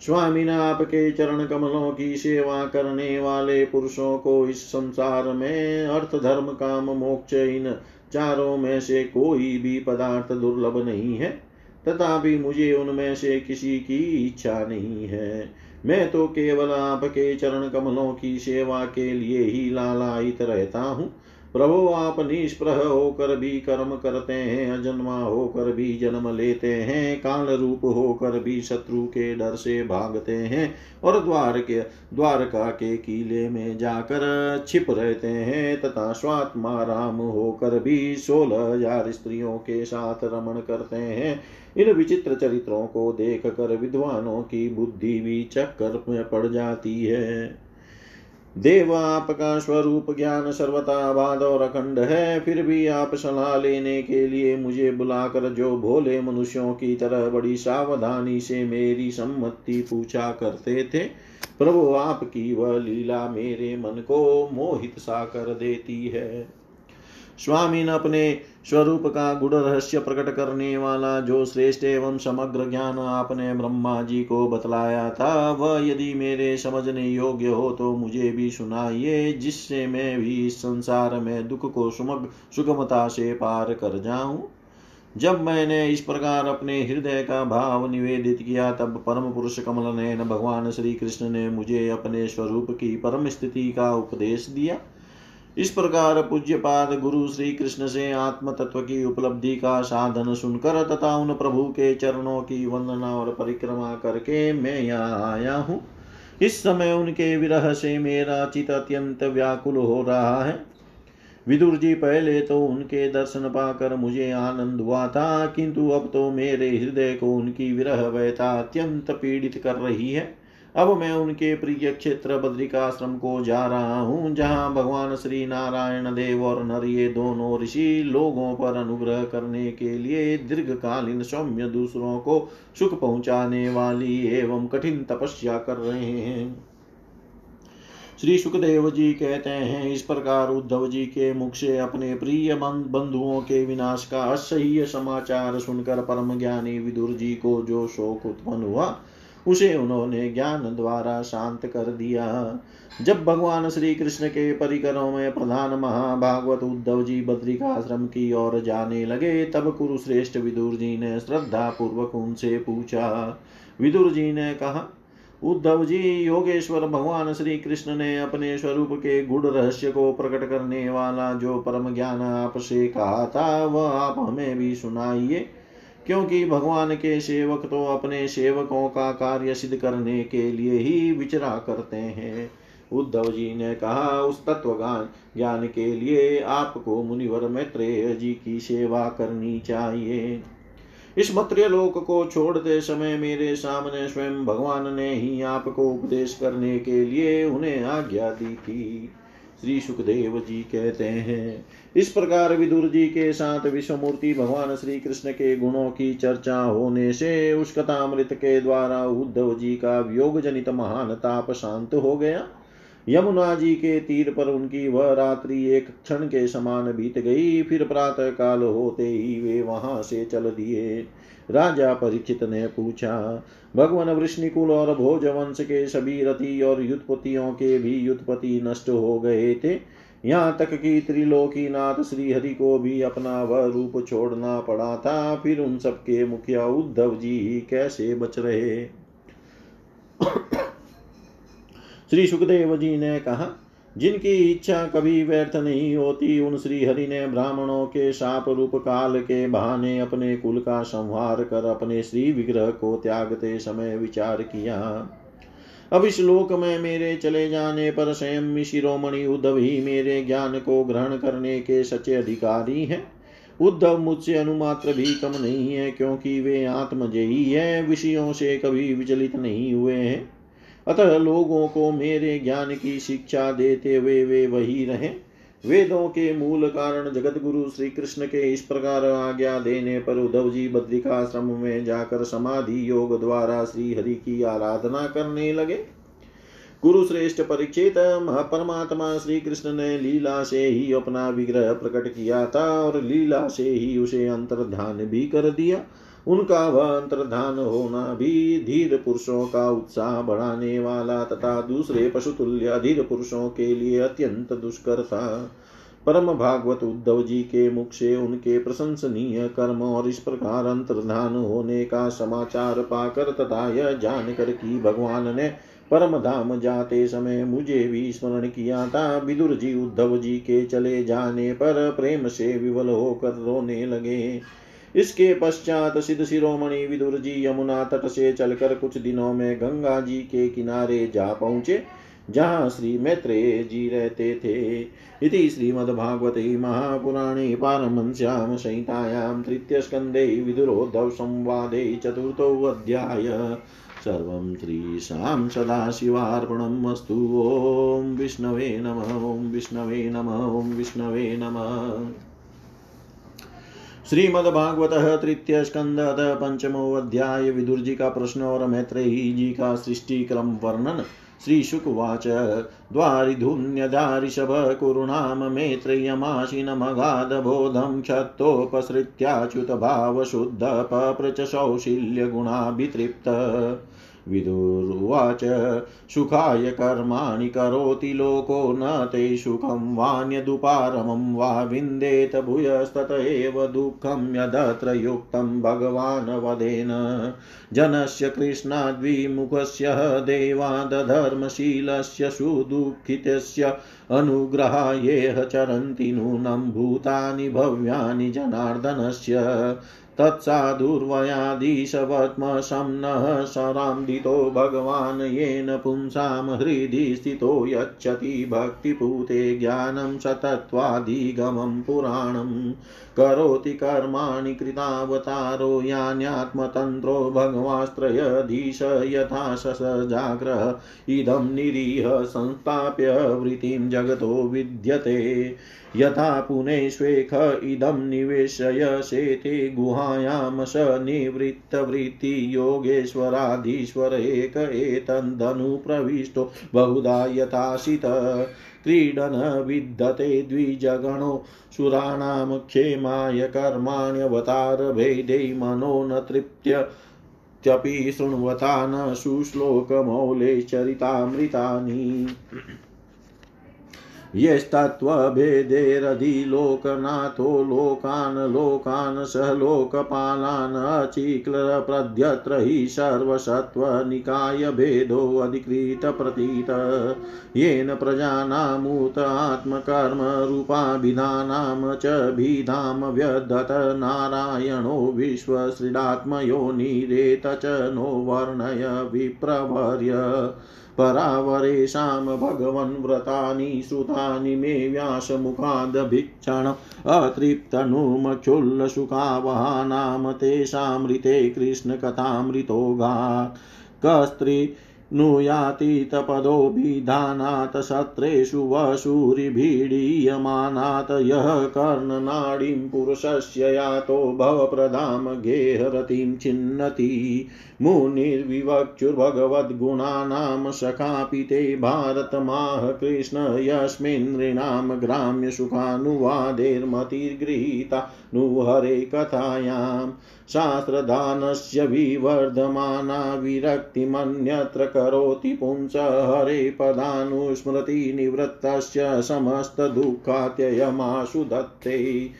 स्वामी ने आपके चरण कमलों की सेवा करने वाले पुरुषों को इस संसार में अर्थ, धर्म, काम, मोक्ष, इन चारों में से कोई भी पदार्थ दुर्लभ नहीं है। तथापि मुझे उनमें से किसी की इच्छा नहीं है। मैं तो केवल आपके चरण कमलों की सेवा के लिए ही लालायित रहता हूँ। प्रभु आप निष्प्रह होकर भी कर्म करते हैं, अजन्मा होकर भी जन्म लेते हैं, काल रूप होकर भी शत्रु के डर से भागते हैं और द्वार के, द्वारका के किले में जाकर छिप रहते हैं तथा स्वात्मा राम होकर भी सोलह हज़ार स्त्रियों के साथ रमण करते हैं। इन विचित्र चरित्रों को देख कर विद्वानों की बुद्धि भी चक्कर में पड़ जाती है। देव आपका स्वरूप ज्ञान सर्वता बाद और अखंड है, फिर भी आप सलाह लेने के लिए मुझे बुलाकर जो भोले मनुष्यों की तरह बड़ी सावधानी से मेरी सम्मति पूछा करते थे, प्रभु आपकी वह लीला मेरे मन को मोहित सा कर देती है। स्वामी ने अपने स्वरूप का गुड़ रहस्य प्रकट करने वाला जो श्रेष्ठ एवं समग्र ज्ञान आपने ब्रह्मा जी को बतलाया था, वह यदि मेरे समझने योग्य हो तो मुझे भी सुनाइए, जिससे मैं भी इस संसार में दुख को सुमग, सुगमता से पार कर जाऊँ। जब मैंने इस प्रकार अपने हृदय का भाव निवेदित किया, तब परम पुरुष कमल नयन भगवान श्री कृष्ण ने मुझे अपने स्वरूप की परम स्थिति का उपदेश दिया। इस प्रकार पूज्यपाद गुरु श्री कृष्ण से आत्म तत्व की उपलब्धि का साधन सुनकर तथा उन प्रभु के चरणों की वंदना और परिक्रमा करके मैं यहाँ आया हूँ। इस समय उनके विरह से मेरा चित अत्यंत व्याकुल हो रहा है। विदुर जी, पहले तो उनके दर्शन पाकर मुझे आनंद हुआ था, किंतु अब तो मेरे हृदय को उनकी विरह व्यथा अत्यंत पीड़ित कर रही है। अब मैं उनके प्रिय क्षेत्र बद्रिकाश्रम को जा रहा हूँ, जहाँ भगवान श्री नारायण देव और नर ये दोनों ऋषि लोगों पर अनुग्रह करने के लिए दीर्घकालीन सौम्य दूसरों को सुख पहुँचाने वाली एवं कठिन तपस्या कर रहे हैं। श्री सुखदेव जी कहते हैं, इस प्रकार उद्धव जी के मुख से अपने प्रिय बंधुओं के विनाश का असह्य समाचार सुनकर परम ज्ञानी विदुर जी को जो शोक उत्पन्न हुआ उसे उन्होंने ज्ञान द्वारा शांत कर दिया। जब भगवान श्री कृष्ण के परिकरों में प्रधान महाभागवत उद्धव जी बद्रिकाश्रम की ओर जाने लगे, तब कुरुश्रेष्ठ विदुर जी ने श्रद्धा पूर्वक उनसे पूछा। विदुर जी ने कहा, उद्धव जी, योगेश्वर, भगवान श्री कृष्ण ने अपने स्वरूप के गुड़ रहस्य को प्रकट करने वाला जो परम ज्ञान आपसे कहा था, वह आप हमें भी सुनाइए। क्योंकि भगवान के सेवक तो अपने सेवकों का कार्य सिद्ध करने के लिए ही विचरा करते हैं। उद्धव जी ने कहा, उस तत्व ज्ञान के लिए आपको मुनिवर मैत्रेय जी की सेवा करनी चाहिए। इस मत्र्य लोक को छोड़ते समय मेरे सामने स्वयं भगवान ने ही आपको उपदेश करने के लिए उन्हें आज्ञा दी थी। श्री सुखदेव जी कहते हैं। इस प्रकार विदुर जी के साथ विश्वमूर्ति भगवान श्री कृष्ण के गुणों की चर्चा होने से उस कथामृत के द्वारा उद्धव जी का वियोग जनित महान ताप शांत हो गया। यमुना जी के तीर पर उनकी वह रात्रि एक क्षण के समान बीत गई। फिर प्रातः काल होते ही वे वहाँ से चल दिए। राजा परीक्षित ने पूछा, भगवान वृष्णिकुल और भोज वंश के सभी रति और युद्धपतियों के भी युद्धपति नष्ट हो गए थे। यहाँ तक कि त्रिलोकी नाथ श्री हरि को भी अपना वह रूप छोड़ना पड़ा था। फिर उन सबके मुखिया उद्धव जी ही कैसे बच रहे? श्री सुखदेव जी ने कहा जिनकी इच्छा कभी व्यर्थ नहीं होती, उन श्री हरि ने ब्राह्मणों के शाप रूप काल के बहाने अपने कुल का संहार कर अपने श्री विग्रह को त्यागते समय विचार किया। अब इस लोक में मेरे चले जाने पर स्वयं शिरोमणि उद्धव ही मेरे ज्ञान को ग्रहण करने के सच्चे अधिकारी हैं। उद्धव मुझसे अनुमात्र भी कम नहीं है, क्योंकि वे आत्मजयी है, विषयों से कभी विचलित नहीं हुए हैं। अतः लोगों को मेरे ज्ञान की शिक्षा देते हुए वे वही रहे। वेदों के मूल कारण जगत गुरु श्री कृष्ण के इस प्रकार आज्ञा देने पर उद्धव जी बद्रिकाश्रम में जाकर समाधि योग द्वारा श्री हरि की आराधना करने लगे। गुरु श्रेष्ठ परीक्षित परमात्मा श्री कृष्ण ने लीला से ही अपना विग्रह प्रकट किया था और लीला से ही उसे अंतर्धान भी कर दिया। उनका वह अंतर्धान होना भी धीर पुरुषों का उत्साह बढ़ाने वाला तथा दूसरे पशुतुल्य अधीर पुरुषों के लिए अत्यंत दुष्कर था। परम भागवत उद्धव जी के मुख से उनके प्रशंसनीय कर्म और इस प्रकार अंतर्धान होने का समाचार पाकर तथा यह जानकर कि भगवान ने परम धाम जाते समय मुझे भी स्मरण किया था, विदुर जी उद्धव जी के चले जाने पर प्रेम से विवल होकर रोने लगे। इसके पश्चात सिद्ध शिरोमणि विदुर जी यमुना तट से चलकर कुछ दिनों में गंगा जी के किनारे जा पहुँचे, जहाँ श्री मैत्रेय जी रहते थे। इति श्रीमद्भागवते महापुराणे पारमंस्यां संहितायां तृतीयस्कन्धे विदुरोद्धव संवादे चतुर्थोऽध्याय सर्वं श्रीशां सदाशिवार्पणम् अस्तु। ॐ विष्णवे नम, ॐ विष्णवे नम, ॐ विष्णवे नमः। श्रीमद्भागवत तृतीय स्कंद पंचमो अध्याय विदुर जी का प्रश्न और मैत्रेयी जी का सृष्टि क्रम वर्णन। श्रीशुकवाच द्वारिधुन्यधारिषभ कुरुणाम मेत्रेयमाशिनमगाधबोधं क्षत्तोपसृत्याच्युतभावशुद्ध पप्रच सौशील्यगुणाभितृप्त विदुरुवाच, सुखाय कर्माणि करोति लोको न ते सुखं वान्यदुपारमं वा विन्देत भूयस्तत एव दुःखं यदत्र युक्तं भगवान् वदेन। जनस्य कृष्णाद्विमुखस्य, देवादधर्मशीलस्य, सुदुःखितस्य अनुग्रहायेह चरन्ति नूनं भूतानि भव्यानि जनार्दनस्य। तत्साधुर्वयाधीशवत्मशम्नः सरान्दितो भगवान् येन पुंसां हृदि स्थितो यच्छति भक्तिपूते ज्ञानं सतत्वादिगमं पुराणं। करोति कर्माणि कृतावतारो यान्यात्मतन्त्रो भगवास्त्रयधीश यथा ससजाग्रह इदं निरीह संस्थाप्य वृत्तिं जगतो विद्यते। यथा पुनेष्वेख इदं निवेशय शेते गुहायां स निवृत्तवृत्ति योगेश्वराधीश्वर एक एतन्दनुप्रविष्टो बहुधा यथाशित क्रीडन विद्यते द्विजगणो। सुराणां क्षेमाय कर्माण्यवतारभेदै मनो न तृप्त्य। त्यपि शृण्वता न सुश्लोकमौले चरितामृतानि। यस्तत्त्वभेदेरधिलोकनाथो लोकान् लोकान् सह लोकपालान् अचिक्लप्रद्यत्र हि सर्वसत्त्वनिकायभेदोऽधिकृतप्रतीत येन प्रजानामुत आत्मकर्मरूपाभिधानां च भिधां व्यदत नारायणो विश्वश्रीडात्मयोनिरेत च नो वर्णय विप्रवर्य। परावरेषां भगवन्व्रतानि श्रुतानि मे व्यासमुखादभिक्षण अतृप्तनुमक्षुल्लसुखावहानां तेषामृते कृष्णकथामृतो घात् कस्त्री नुयातीतपदोऽभिधानात् सत्रेषु वसूरिभिडीयमानात् यः कर्णनाडीं पुरुषस्य यातो भवप्रदां गेहरतिं छिन्नति मुनिर्विवक्षुर्भगवद्गुणानां सखापि ते भारतमाह कृष्ण यस्मिन् नृणां ग्राम्यसुखानुवादेर्मतिर्गृहीता नु हरे कथायाम् शास्त्रदानस्य विवर्धमाना विरक्तिमन्यत्र करोति पुंस हरे पदानुस्मृतिनिवृत्तस्य समस्तदुःखात्ययमाशु दत्ते।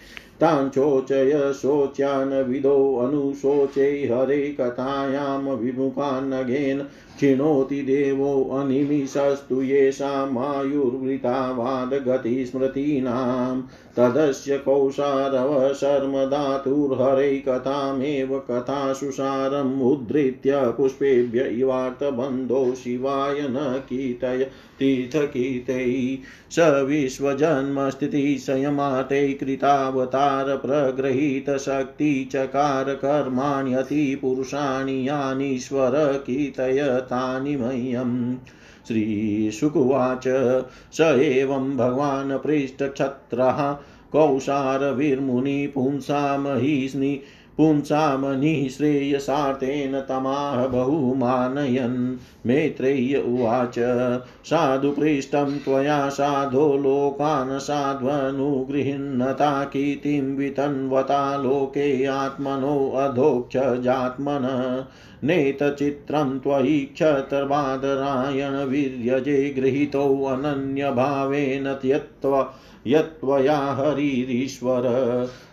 ताञ्चोचय शोच्यान् विदो अनुशोचे हरे कथायां विमुखान्नगेन क्षिणोति देवो अनिमिषस्तु येषामायुर्वृतावादगतिस्मृतीनां तदस्य कौशारवशर्मधातुर्हरे कथामेव कथासु सारम् उद्धृत्य पुष्पेभ्य इवार्थबन्धो शिवाय न कीर्तय तीर्थकीर्तै स विश्वजन्मस्थितिसंयमाते कृतावतार प्रगृहीतशक्तिचकार कर्माण्यतिपुरुषाणि कीर्तयतानि मह्यम्। श्रीशुकुवाच, स एवं भगवान् पृष्ठक्षत्रः कौशारविर्मुनिपुंसामहिस्नि पुंसामनिःश्रेयसार्थेन तमाह बहुमानयन्। मैत्रेय्य उवाच, साधु पृष्टं त्वया साधो लोकान् साध्वनुगृह्णता कीर्तिं वितन्वता लोके आत्मनो अधोक्षजात्मन नेतचित्रं त्वयि क्षतर्बादरायणवीर्यजे गृहीतोऽनन्यभावेन त्यक्त्वा यत्त्वया हरिरीश्वर।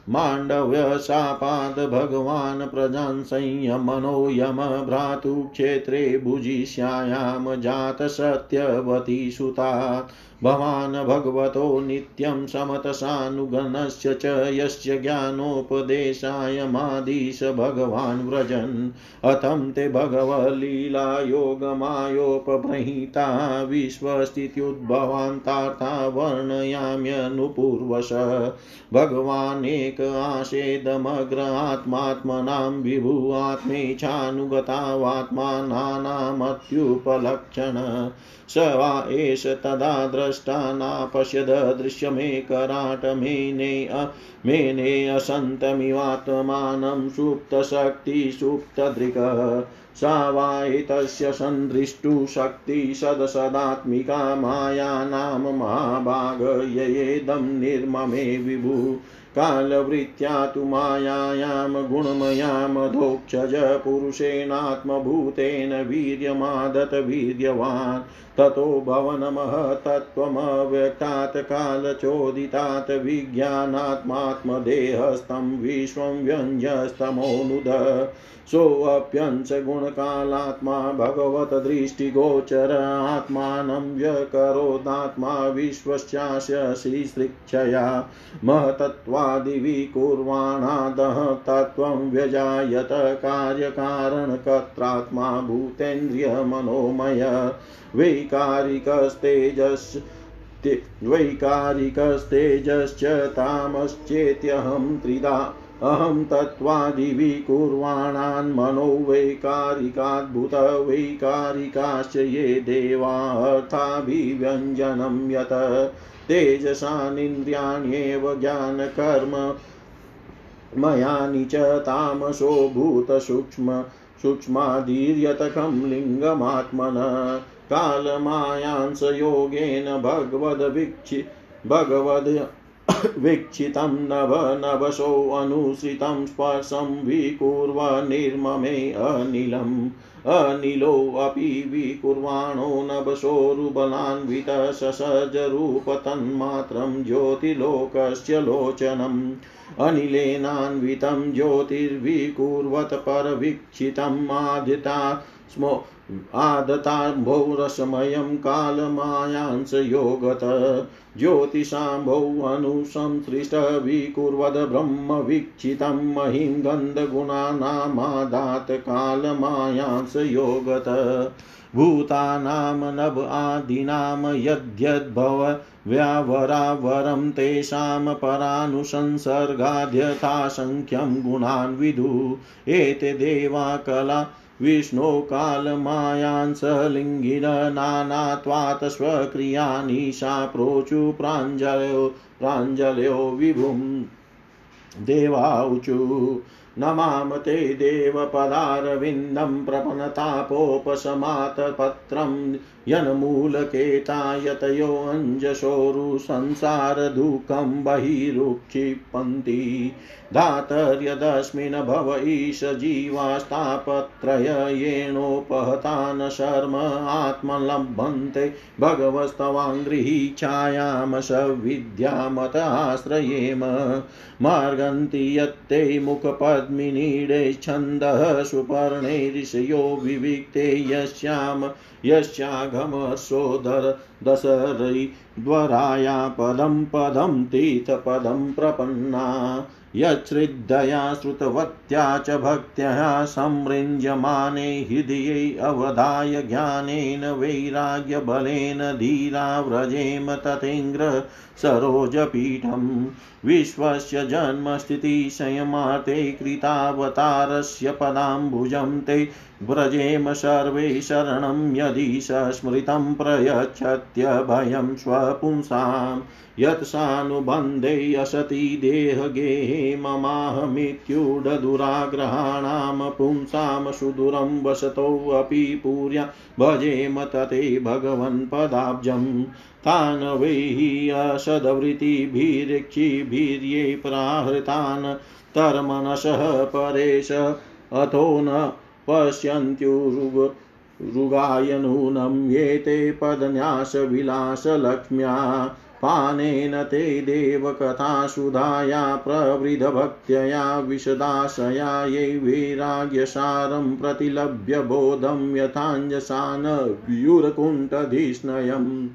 माण्डव्यशापाद भगवान् प्रजान् संयमनो यम भ्रातुक्षेत्रे भुजिष्यायां जातसत्यवती सुतात् भवान् भगवतो नित्यं समतसानुगणस्य च यस्य ज्ञानोपदेशाय मादीश भगवान् व्रजन्। अथं ते भगवलीला योगमायोपभृहिता विश्वस्थित्युद्भवान्तार्था वर्णयाम्यनुपूर्वश भगवानेक आशेदमग्र आत्मात्मनां विभु आत्मेच्छानुगतावात्मानामत्युपलक्षण स वा एष तदा द्रष्टा मे कराट मेने असन्तमिवात्मानं सुप्तशक्तिसुप्तदृक् सा एतस्य सन्दृष्टुशक्तिसदसदात्मिका माया नाम महाभागयेदं निर्ममे विभु। कालवृत्त्या तु मायायां गुणमयामधोक्षज पुरुषेणात्मभूतेन वीर्यमादत वीर्यवान्। ततो भवनमः तत्त्वमव्यक्तात् कालचोदितात् विज्ञानात्मात्मदेहस्तं विश्वं व्यञ्जस्तमोनुद सोऽप्यंश गुणकालात्मा भगवतदृष्टिगोचर आत्मानं व्यकरोदात्मा विश्वस्यास्य श्रीसृक्षया महतत्त्वादिविकुर्वाणादः तत्त्वं व्यजायत कार्यकारणकर्त्रात्मा भूतेन्द्रियमनोमय वैकारिकस्तेजस् वैकारिकस्तेजश्च तामश्चेत्यहं त्रिधा अहं तत्त्वादिविकुर्वाणान् मनो वैकारिकाद्भुत वैकारिकाश्च ये देवार्थाभिव्यञ्जनं यत तेजसानिन्द्रियाण्येव ज्ञानकर्म मयानि च तामसो भूतसूक्ष्म सूक्ष्मादीर्यतकं लिङ्गमात्मन कालमायांसयोगेन भगवद्वीक्षि भगवद् वीक्षितं नभ नभसोऽनुसृतं स्पर्शं विकुर्वन्निर्ममे अनिलम् अनिलोऽपि विकुर्वाणो नभसोरुबलान्वितः ससजरूपतन्मात्रं ज्योतिलोकस्य लोचनम्। अनिलेनान्वितं ज्योतिर्विकुर्वत परवीक्षितम् आदिता स्मो आदताम्भोरसमयं कालमायांसयोगत ज्योतिषाम्भौ अनुसंसृष्टविकुर्वद ब्रह्मवीक्षितं महिं गन्धगुणानामादात् कालमायांसयोगत भूतानां नभ आदीनां यद्यद्भव व्यावरावरं तेषां परानुसंसर्गाद्यथासङ्ख्यं गुणान् विदु। एते देवा विष्णो कालमायांसलिङ्गिन नानात्वात् स्वक्रियानिशा प्रोचु प्राञ्जलयो प्राञ्जलयो विभुं देवाऊचु नमाम ते देवपदारविन्दं प्रपन्नतापोपशमातपत्रं यन्मूलकेतायतयोऽञ्जशोरुसंसारदुःखं बहिरुक्षिपन्ति। धातर्यदस्मिन् भव ईश जीवास्तापत्रयेणोपहतान् शर्म आत्मलभन्ते भगवस्तवाङ्घ्रिः छायाम सविद्यामत आश्रयेम। मार्गन्ति यत्ते मुखपद्मिनीडे छन्दः सुपर्णैऋषयो विविक्ते यस्याम यस्याघमसोदर दशरै द्वराया पदं पदं तीर्थपदं प्रपन्ना। यच्छ्रद्धया श्रुतवत्या च भक्त्या संमृञ्जमाने हृदये अवधाय ज्ञानेन वैराग्यबलेन धीरा व्रजेम तथेङ्ग्र सरोजपीठम् विश्वस्य जन्मस्थितिसंयमाते कृतावतारस्य पदाम्बुजं ते व्रजेम सर्वे शरणं यदि सस्मृतं प्रयच्छत्यभयं स्वपुंसाम् यत्सानुबन्धे असति देहगेहे ममाहमित्युडदुराग्रहाणां पुंसां सुदूरं वसतोऽपि पुर्या भजेम तते भगवन्पदाब्जम् तान् वै असदवृत्तिभिरिक्षिभिर्ये प्राहृतान् तर्मनसः परेश अथो न पश्यन्त्युरुग रुगायनूनं येते पदन्यासविलासलक्ष्म्या। पानेन ते देवकथासुधाया प्रवृद्धभक्त्या विशदाशया ये वैराग्यसारं प्रतिलभ्य बोधं यथाञ्जसा न व्यूरकुण्ठधिष्णयम्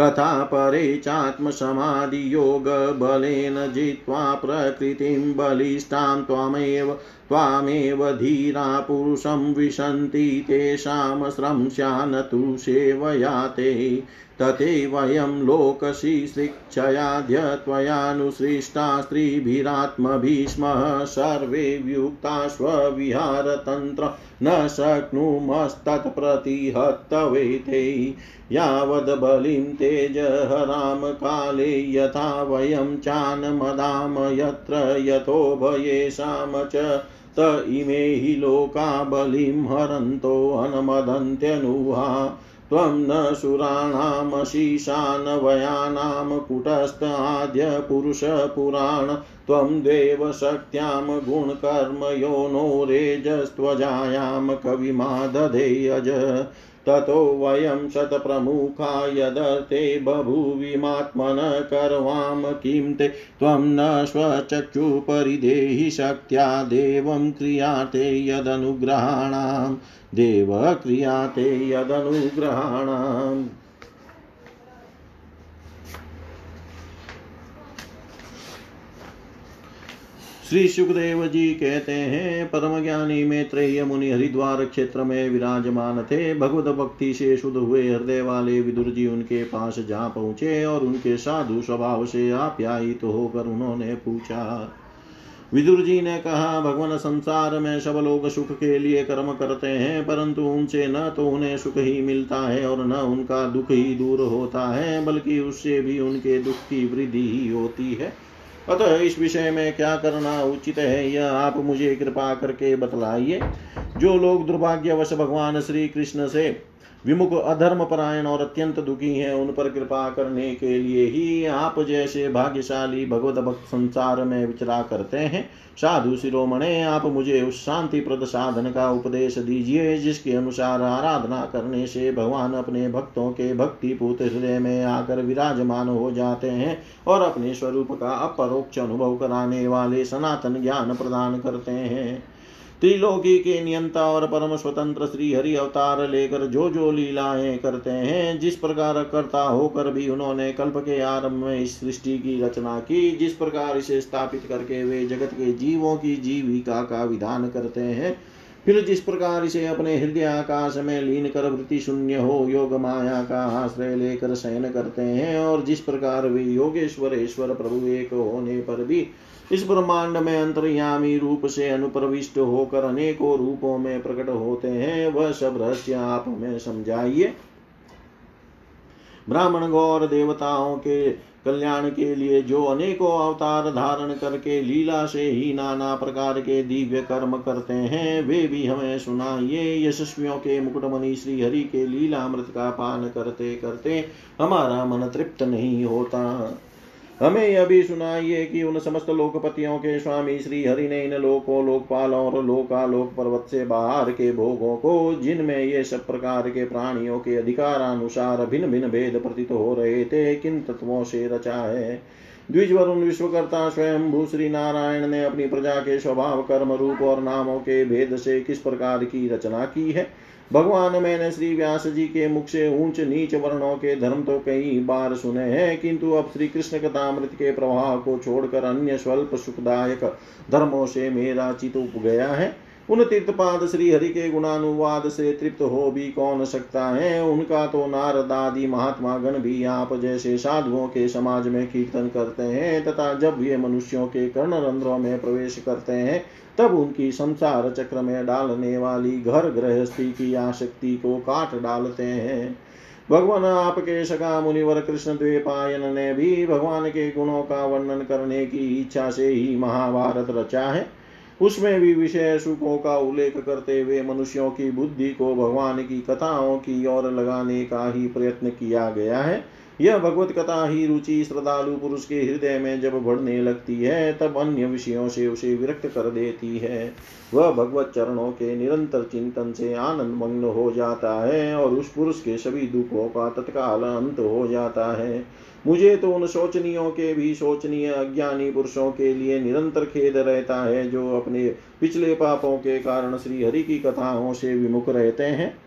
तथा परे चात्मसमाधियोगबलेन जित्वा प्रकृतिं बलिष्ठां त्वमेव त्वामेव धीरा पुरुषं विशन्ति तेषां श्रंस्या न तु सेवया ते तथैवयं लोकशिशिक्षयाद्य त्वयानुसृष्टा स्त्रीभिरात्मभीष्मः सर्वे व्युक्ता स्वविहारतन्त्र न शक्नुमस्तत्प्रतिहत्तवेते। यावद्बलिं तेजहराम काले यथा वयं चान्मदाम यत्र यथोभयेषां च त इमे हि लोका बलिं हरन्तोऽनमदन्त्यनुहा त्वं न सुराणामशीशानवयानां कुटस्थ आद्य पुरुषपुराण त्वं देवशक्त्यां गुणकर्मयो नो रेजस्त्वजायां कविमादधेयज। ततो वयं शतप्रमुखा यदर्थे बभूविमात्मन करवाम किं ते? त्वं न स्वचक्षुपरिदेहि शक्त्या देवं क्रियाते यदनुग्रहाणां। देव क्रियाते यदनुग्रहाणाम् श्री सुखदेव जी कहते हैं परम ज्ञानी मैत्रेय मुनि हरिद्वार क्षेत्र में विराजमान थे। भगवत भक्ति से शुद्ध हुए हृदय वाले विदुर जी उनके पास जा पहुँचे और उनके साधु स्वभाव से आप्यायित तो होकर उन्होंने पूछा। विदुर जी ने कहा, भगवान संसार में सब लोग सुख के लिए कर्म करते हैं, परंतु उनसे न तो उन्हें सुख ही मिलता है और न उनका दुख ही दूर होता है, बल्कि उससे भी उनके दुख की वृद्धि ही होती है। अतः इस विषय में क्या करना उचित है, यह आप मुझे कृपा करके बतलाइए। जो लोग दुर्भाग्यवश भगवान श्री कृष्ण से विमुख अधर्म परायण और अत्यंत दुखी हैं, उन पर कृपा करने के लिए ही आप जैसे भाग्यशाली भगवत भक्त संसार में विचरा करते हैं। साधु शिरोमणे, आप मुझे उस शांति प्रद साधन का उपदेश दीजिए, जिसके अनुसार आराधना करने से भगवान अपने भक्तों के भक्ति पूत हृदय में आकर विराजमान हो जाते हैं और अपने स्वरूप का अपरोक्ष अनुभव कराने वाले सनातन ज्ञान प्रदान करते हैं। त्रिलोकी के नियंता और परम स्वतंत्र श्री हरि अवतार लेकर जो जो लीलाएँ करते हैं, जिस प्रकार करता होकर भी उन्होंने कल्प के आरंभ में इस सृष्टि की रचना की, जिस प्रकार इसे स्थापित करके वे जगत के जीवों की जीविका का विधान करते हैं, फिर जिस प्रकार इसे अपने हृदय आकाश में लीन कर वृत्ति शून्य हो, योग माया का आश्रय लेकर शयन करते हैं, और जिस प्रकार वे योगेश्वर ईश्वर प्रभु एक होने पर भी इस ब्रह्मांड में अंतर्यामी रूप से अनुप्रविष्ट होकर अनेकों रूपों में प्रकट होते हैं, वह सब रहस्य आप में समझाइए। ब्राह्मण गौर देवताओं के कल्याण के लिए जो अनेकों अवतार धारण करके लीला से ही नाना प्रकार के दिव्य कर्म करते हैं, वे भी हमें सुनाइए। यशस्वियों के मुकुटमणि श्री हरि के लीलामृत का पान करते करते हमारा मन तृप्त नहीं होता। हमें यह भी सुनाइए कि उन समस्त लोकपतियों के स्वामी श्री हरि ने इन लोकों, लोकपाल और लोकालोक पर्वत से बाहर के भोगों को, जिनमें ये सब प्रकार के प्राणियों के अधिकारानुसार भिन्न भिन्न भेद प्रतीत हो रहे थे, किन तत्वों से रचा है? द्विज वरुण विश्वकर्ता स्वयं भू श्री नारायण ने अपनी प्रजा के स्वभाव, कर्म, रूप और नामों के भेद से किस प्रकार की रचना की है? भगवान मैंने श्री व्यास जी के मुख से ऊंच नीच वर्णों के धर्म तो कई बार सुने हैं, किंतु अब श्री कृष्ण कथामृत के प्रवाह को छोड़कर अन्य स्वल्प सुखदायक धर्मों से मेरा चित उप गया है। उन तीर्थपाद श्री हरि के गुणानुवाद से तृप्त हो भी कौन सकता है? उनका तो नारद आदि महात्मा गण भी आप जैसे साधुओं के समाज में कीर्तन करते हैं, तथा जब ये मनुष्यों के कर्ण रंध्रों में प्रवेश करते हैं तब उनकी संसार चक्र में डालने वाली घर गृहस्थी की आसक्ति को काट डालते हैं। भगवान आपके सका मुनिवर कृष्ण द्वेपायन ने भी भगवान के गुणों का वर्णन करने की इच्छा से ही महाभारत रचा है। उसमें भी विषय सुखों का उल्लेख करते हुए मनुष्यों की बुद्धि को भगवान की कथाओं की ओर लगाने का ही प्रयत्न किया गया है। यह भगवत कथा ही रुचि श्रद्धालु पुरुष के हृदय में जब बढ़ने लगती है, तब अन्य विषयों से उसे विरक्त कर देती है। वह भगवत चरणों के निरंतर चिंतन से आनंद मग्न हो जाता है और उस पुरुष के सभी दुखों का तत्काल अंत हो जाता है। मुझे तो उन शोचनीयों के भी शोचनीय अज्ञानी पुरुषों के लिए निरंतर खेद रहता है, जो अपने पिछले पापों के कारण श्री हरि की कथाओं से विमुख रहते हैं।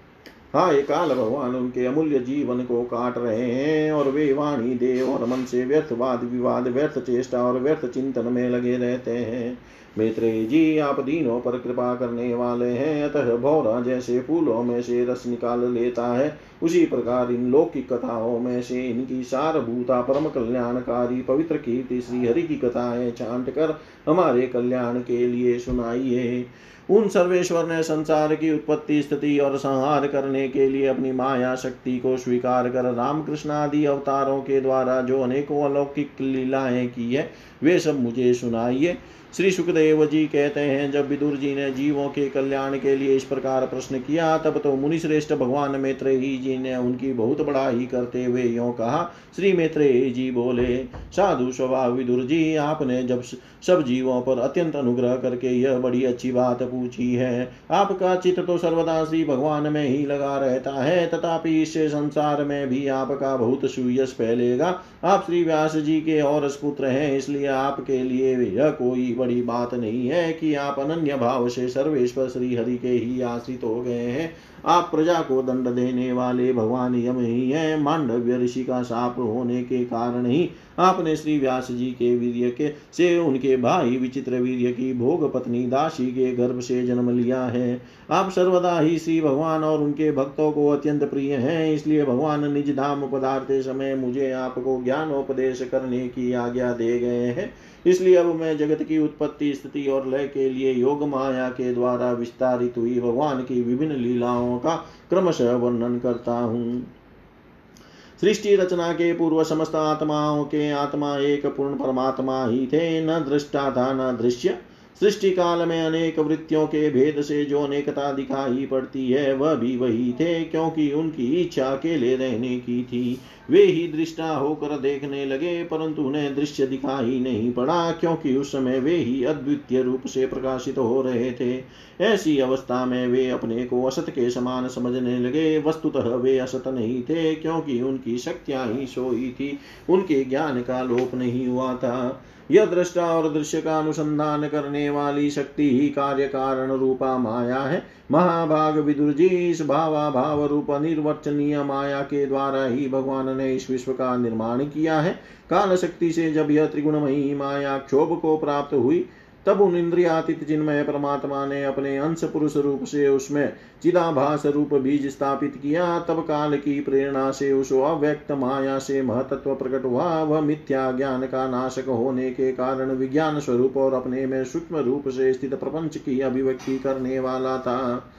हाँ काल भगवान उनके अमूल्य जीवन को काट रहे हैं और वे वाणी देव और मन से व्यर्थ वाद विवाद, व्यर्थ चेष्टा और व्यर्थ चिंतन में लगे रहते हैं। मित्र जी, आप दीनों पर कृपा करने वाले हैं। अतः भौरा जैसे फूलों में से रस निकाल लेता है। उसी प्रकार इन लौकिक कथाओं में से इनकी सारभूता परम कल्याणकारी पवित्र कीर्ति श्री हरि की कथाएँ छांट कर हमारे कल्याण के लिए सुनाइए। उन सर्वेश्वर ने संसार की उत्पत्ति, स्थिति और संहार करने के लिए अपनी माया शक्ति को स्वीकार कर रामकृष्ण आदि अवतारों के द्वारा जो अनेकों अलौकिक लीलाएँ की है वे सब मुझे सुनाइए। श्री सुखदेव जी कहते हैं, जब विदुर जी ने जीवों के कल्याण के लिए इस प्रकार प्रश्न किया, तब तो मुनि श्रेष्ठ भगवान मैत्रेयी जी ने उनकी बहुत बड़ाई करते हुए यो कहा, श्री मैत्रेयी जी बोले, साधु स्वभाव विदुर जी, आपने जब सब जीवों पर अत्यंत अनुग्रह करके यह बड़ी अच्छी बात पूछी है, आपका चित्त तो सर्वदा श्री भगवान में ही लगा रहता है, तथापि इससे संसार में भी आपका बहुत सुयश फैलेगा। आप श्री व्यास जी के और पुत्र हैं, इसलिए आपके लिए यह कोई बड़ी बात नहीं है कि आप अनन्य भाव से सर्वेश्वर श्री हरि के ही आश्रित हो गए हैं। आप प्रजा को दंड देने वाले भगवान यम ही है। मांडव्य ऋषि का साप होने के कारण ही आपने श्री व्यास जी के वीर्य के से उनके भाई विचित्र वीर्य की भोग पत्नी दासी के गर्भ से जन्म लिया है। आप सर्वदा ही श्री भगवान और उनके भक्तों को अत्यंत प्रिय हैं, इसलिए भगवान निज धाम पदार्थ समय मुझे आपको ज्ञानोपदेश करने की आज्ञा दे गए हैं। इसलिए अब मैं जगत की उत्पत्ति स्थिति और लय के लिए योग माया के द्वारा विस्तारित हुई भगवान की विभिन्न लीलाओं का क्रमशः वर्णन करता हूँ। सृष्टि रचना के पूर्व समस्त आत्माओं के आत्मा एक पूर्ण परमात्मा ही थे, न दृष्टा था न दृश्य। सृष्टि काल में अनेक वृत्तियों के भेद से जो अनेकता दिखाई पड़ती है, वह भी वही थे, क्योंकि उनकी इच्छा अकेले रहने की थी। वे ही दृष्टा होकर देखने लगे, परंतु उन्हें दृश्य दिखाई नहीं पड़ा, क्योंकि उस समय वे ही अद्वितीय रूप से प्रकाशित हो रहे थे। ऐसी अवस्था में वे अपने को असत के समान समझने लगे। वस्तुतः वे असत नहीं थे, क्योंकि उनकी शक्तियाँ ही सोई थी। उनके ज्ञान का लोप नहीं हुआ था। यह दृष्टा और दृश्य का अनुसंधान करने वाली शक्ति ही कार्य कारण रूपा माया है। महाभाग विदुर जी इस भावा भाव रूप निर्वचनीय माया के द्वारा ही भगवान ने इस विश्व का निर्माण किया है। काल शक्ति से जब यह त्रिगुणमयी माया क्षोभ को प्राप्त हुई तब उन इंद्रियातीत जिनमें परमात्मा ने अपने अंश पुरुष रूप से उसमें चिदाभास रूप बीज स्थापित किया, तब काल की प्रेरणा से उस अव्यक्त माया से महतत्व प्रकट हुआ। वह मिथ्या ज्ञान का नाशक होने के कारण विज्ञान स्वरूप और अपने में सूक्ष्म रूप से स्थित प्रपंच की अभिव्यक्ति करने वाला था।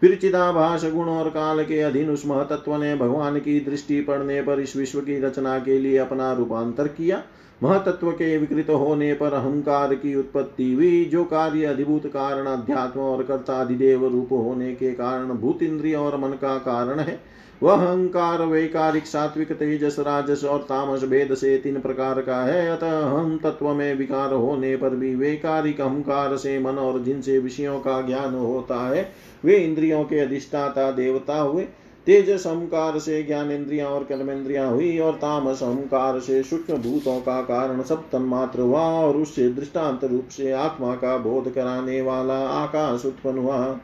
फिर चिदाभास गुण और काल के अधीन उस महतत्व ने भगवान की दृष्टि पड़ने पर इस विश्व की रचना के लिए अपना रूपांतर किया। महतत्व के विकृत होने पर अहंकार की उत्पत्ति हुई, जो कार्य अधिभूत कारण अध्यात्म और कर्ताधिदेव रूप होने के कारण भूत इंद्रिय और मन का कारण है। वह अहंकार, वैकारिक, सात्विक, तेजस, राजस और तामस भेद से तीन प्रकार का है। अतः हम तत्व में विकार होने पर भी वैकारिक अहंकार से मन और जिनसे विषयों का ज्ञान होता है, वे इंद्रियों के अधिष्ठाता देवता हुए तेजस अहंकार से ज्ञान इंद्रिया और कर्मेन्द्रिया हुई और तामस अहंकार से सूक्ष्म भूतों का कारण सप्तम मात्र हुआ और उससे दृष्टांत रूप से आत्मा का बोध कराने वाला आकाश उत्पन्न हुआ।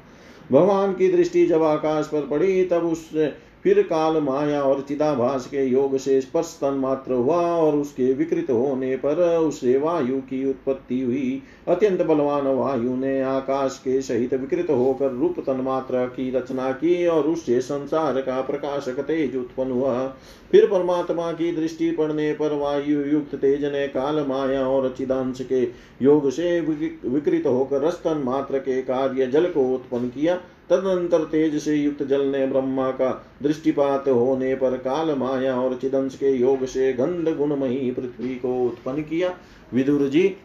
भगवान की दृष्टि जब आकाश पर पड़ी, तब उससे फिर काल माया और चिदाभास के योग से स्पर्श तन मात्र हुआ और उसके विकृत होने पर उससे वायु की उत्पत्ति हुई। अत्यंत बलवान वायु ने आकाश के सहित विकृत होकर रूप तन्मात्र की रचना की और उससे संसार का प्रकाशक तेज उत्पन्न हुआ। फिर परमात्मा की दृष्टि पड़ने पर वायु युक्त तेज ने काल माया और चिदांश के योग से विकृत होकर रस्तन मात्र के कार्य जल को उत्पन्न किया। तदनंतर तेज से युक्त जल ने ब्रह्मा का दृष्टिपात होने पर काल माया और चिदंश के योग से गंध गुणमयी पृथ्वी को उत्पन्न किया। विदुर जी,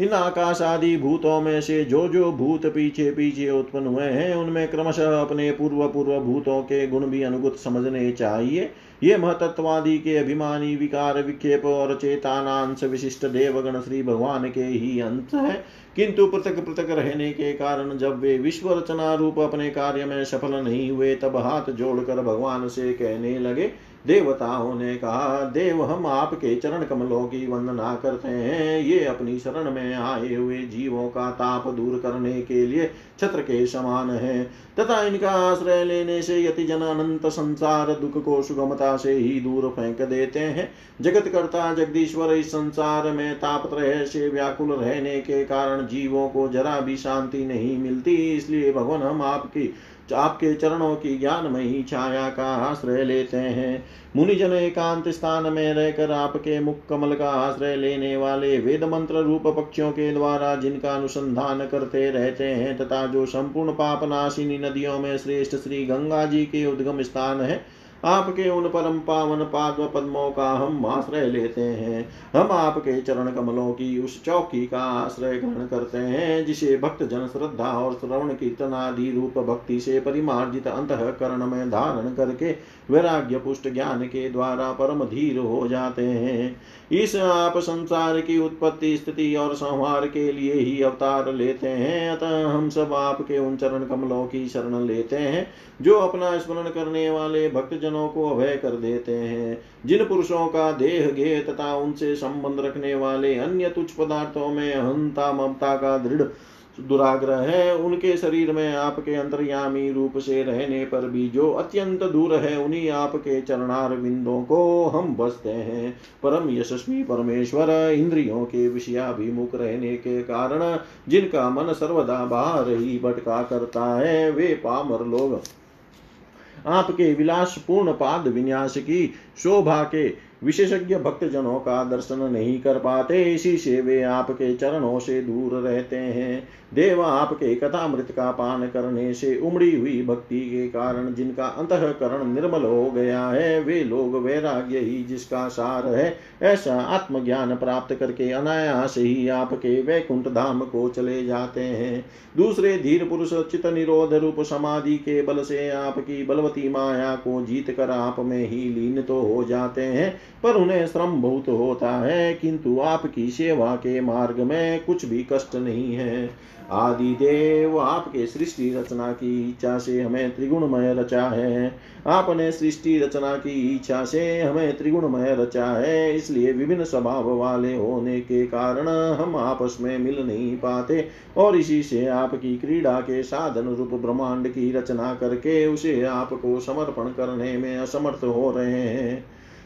इन आकाश आदि भूतों में से जो जो भूत पीछे पीछे उत्पन्न हुए हैं, उनमें क्रमशः अपने पूर्व पूर्व भूतों के गुण भी अनुगत समझने चाहिए। ये महतत्वादि के अभिमानी, विकार, विक्षेप और चेतानांश विशिष्ट देवगण श्री भगवान के ही अंत है। किंतु पृथक पृथक रहने के कारण जब वे विश्व रचना रूप अपने कार्य में सफल नहीं हुए, तब हाथ जोड़कर भगवान से कहने लगे देवताओं ने कहा, देव, हम आपके चरण कमलों की वंदना करते हैं। ये अपनी शरण में आए हुए जीवों का ताप दूर करने के लिए छत्र के समान है। तथा इनका आश्रय लेने से यति जन अनंत संसार दुख को सुगमता से ही दूर फेंक देते हैं। जगत करता जगदीश्वर, इस संसार में तापत्रय से व्याकुल रहने के कारण जीवों को जरा भी शांति नहीं मिलती। इसलिए भगवान, हम आपकी आपके चरणों की ज्ञानमयी छाया का आश्रय लेते हैं। मुनिजन एकांत स्थान में रहकर आपके मुख कमल का आश्रय लेने वाले वेद मंत्र रूप पक्षियों के द्वारा जिनका अनुसंधान करते रहते हैं तथा जो संपूर्ण पापनाशिनी नदियों में श्रेष्ठ श्री गंगा जी के उद्गम स्थान है आपके उन परम पावन पाद पद्मों का हम आश्रय लेते हैं। हम आपके चरण कमलों की उस चौकी का आश्रय ग्रहण करते हैं, जिसे भक्त जन श्रद्धा और श्रवण कीर्तन आदि रूप भक्ति से परिमार्जित अंत करण में धारण करके वैराग्य पुष्ट ज्ञान के द्वारा परम धीर हो जाते हैं। इस आप संसार की उत्पत्ति स्थिति और संहार के लिए ही अवतार लेते हैं। अतः हम सब आपके उन चरण कमलों की शरण लेते हैं, जो अपना स्मरण करने वाले भक्त जनों को अभय कर देते हैं। जिन पुरुषों का देह गे तथा उनसे संबंध रखने वाले अन्य तुच्छ पदार्थों में अहंता ममता का दृढ़ दुराग्रह है, उनके शरीर में आपके अंतर्यामी रूप से रहने पर भी जो अत्यंत दूर है, उन्हीं आपके चरणार बिंदों को हम बसते हैं। परम यशस्वी परमेश्वर, इंद्रियों के विषयाभिमुख रहने के कारण जिनका मन सर्वदा बाहर ही भटका करता है, वे पामर लोग। आपके विलास पूर्ण पाद विन्यास की शोभा के विशेषज्ञ भक्त जनों का दर्शन नहीं कर पाते, इसी से वे आपके चरणों से दूर रहते हैं। देव आपके कथामृत का पान करने से उमड़ी हुई भक्ति के कारण जिनका अंतकरण निर्मल हो गया है, वे लोग वैराग्य ही जिसका सार है, ऐसा आत्मज्ञान प्राप्त करके अनायास ही आपके वैकुंठ धाम को चले जाते हैं। दूसरे धीर पुरुष चित निरोध रूप समाधि के बल से आपकी बलवती माया को जीत कर आप में ही लीन तो हो जाते हैं, पर उन्हें श्रम बहुत होता है, किंतु आपकी सेवा के मार्ग में कुछ भी कष्ट नहीं है। आदि देव आपके सृष्टि रचना की इच्छा से हमें त्रिगुणमय रचा है। आपने सृष्टि रचना की इच्छा से हमें त्रिगुणमय रचा है। इसलिए विभिन्न स्वभाव वाले होने के कारण हम आपस में मिल नहीं पाते और इसी से आपकी क्रीड़ा के साधन रूप ब्रह्मांड की रचना करके उसे आपको समर्पण करने में असमर्थ हो रहे हैं।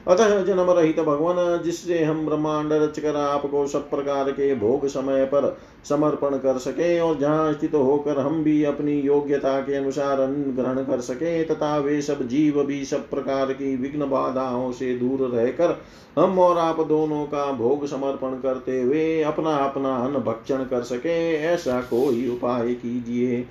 अतः जन्म रहित भगवान, जिससे हम ब्रह्मांड रचकर आपको सब प्रकार के भोग समय पर समर्पण कर सके और जहाँ स्थित होकर हम भी अपनी योग्यता के अनुसार अन्न ग्रहण कर सके, तथा वे सब जीव भी सब प्रकार की विघ्न बाधाओं से दूर रहकर हम और आप दोनों का भोग समर्पण करते हुए अपना अपना अन्न भक्षण कर सके, ऐसा कोई उपाय कीजिए।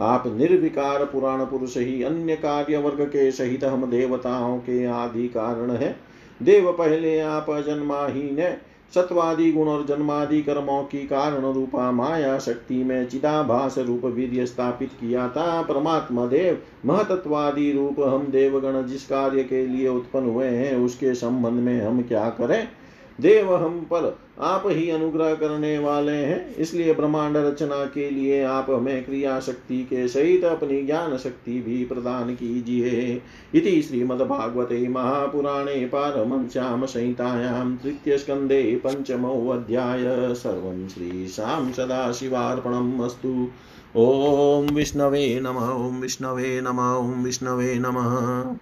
आप निर्विकार पुराण पुरुष ही अन्य कार्य वर्ग के सहित हम देवताओं के आदि कारण है। देव पहले आप जन्माहीन है। सत्वादि गुण और जन्मादि कर्मों की कारण रूपा माया शक्ति में चिदाभास रूप वीर्य स्थापित किया था। परमात्मा देव, महतत्वादि रूप हम देवगण जिस कार्य के लिए उत्पन्न हुए हैं, उसके संबंध में हम क्या करें? देव हम पर आप ही अनुग्रह करने वाले हैं। इसलिए ब्रह्मांड रचना के लिए आप हमें क्रिया शक्ति के सहित अपनी ज्ञान शक्ति भी प्रदान कीजिए। इति श्रीमद्भागवते महापुराणे पारमश्याम संहितायां तृतीय स्कंदे तृतीयस्कन्धे पञ्चमोऽध्याय सर्वं श्रीशां सदाशिवार्पणम् अस्तु। ॐ विष्णवे नमः, ॐ विष्णवे नमः, ॐ विष्णवे नमः।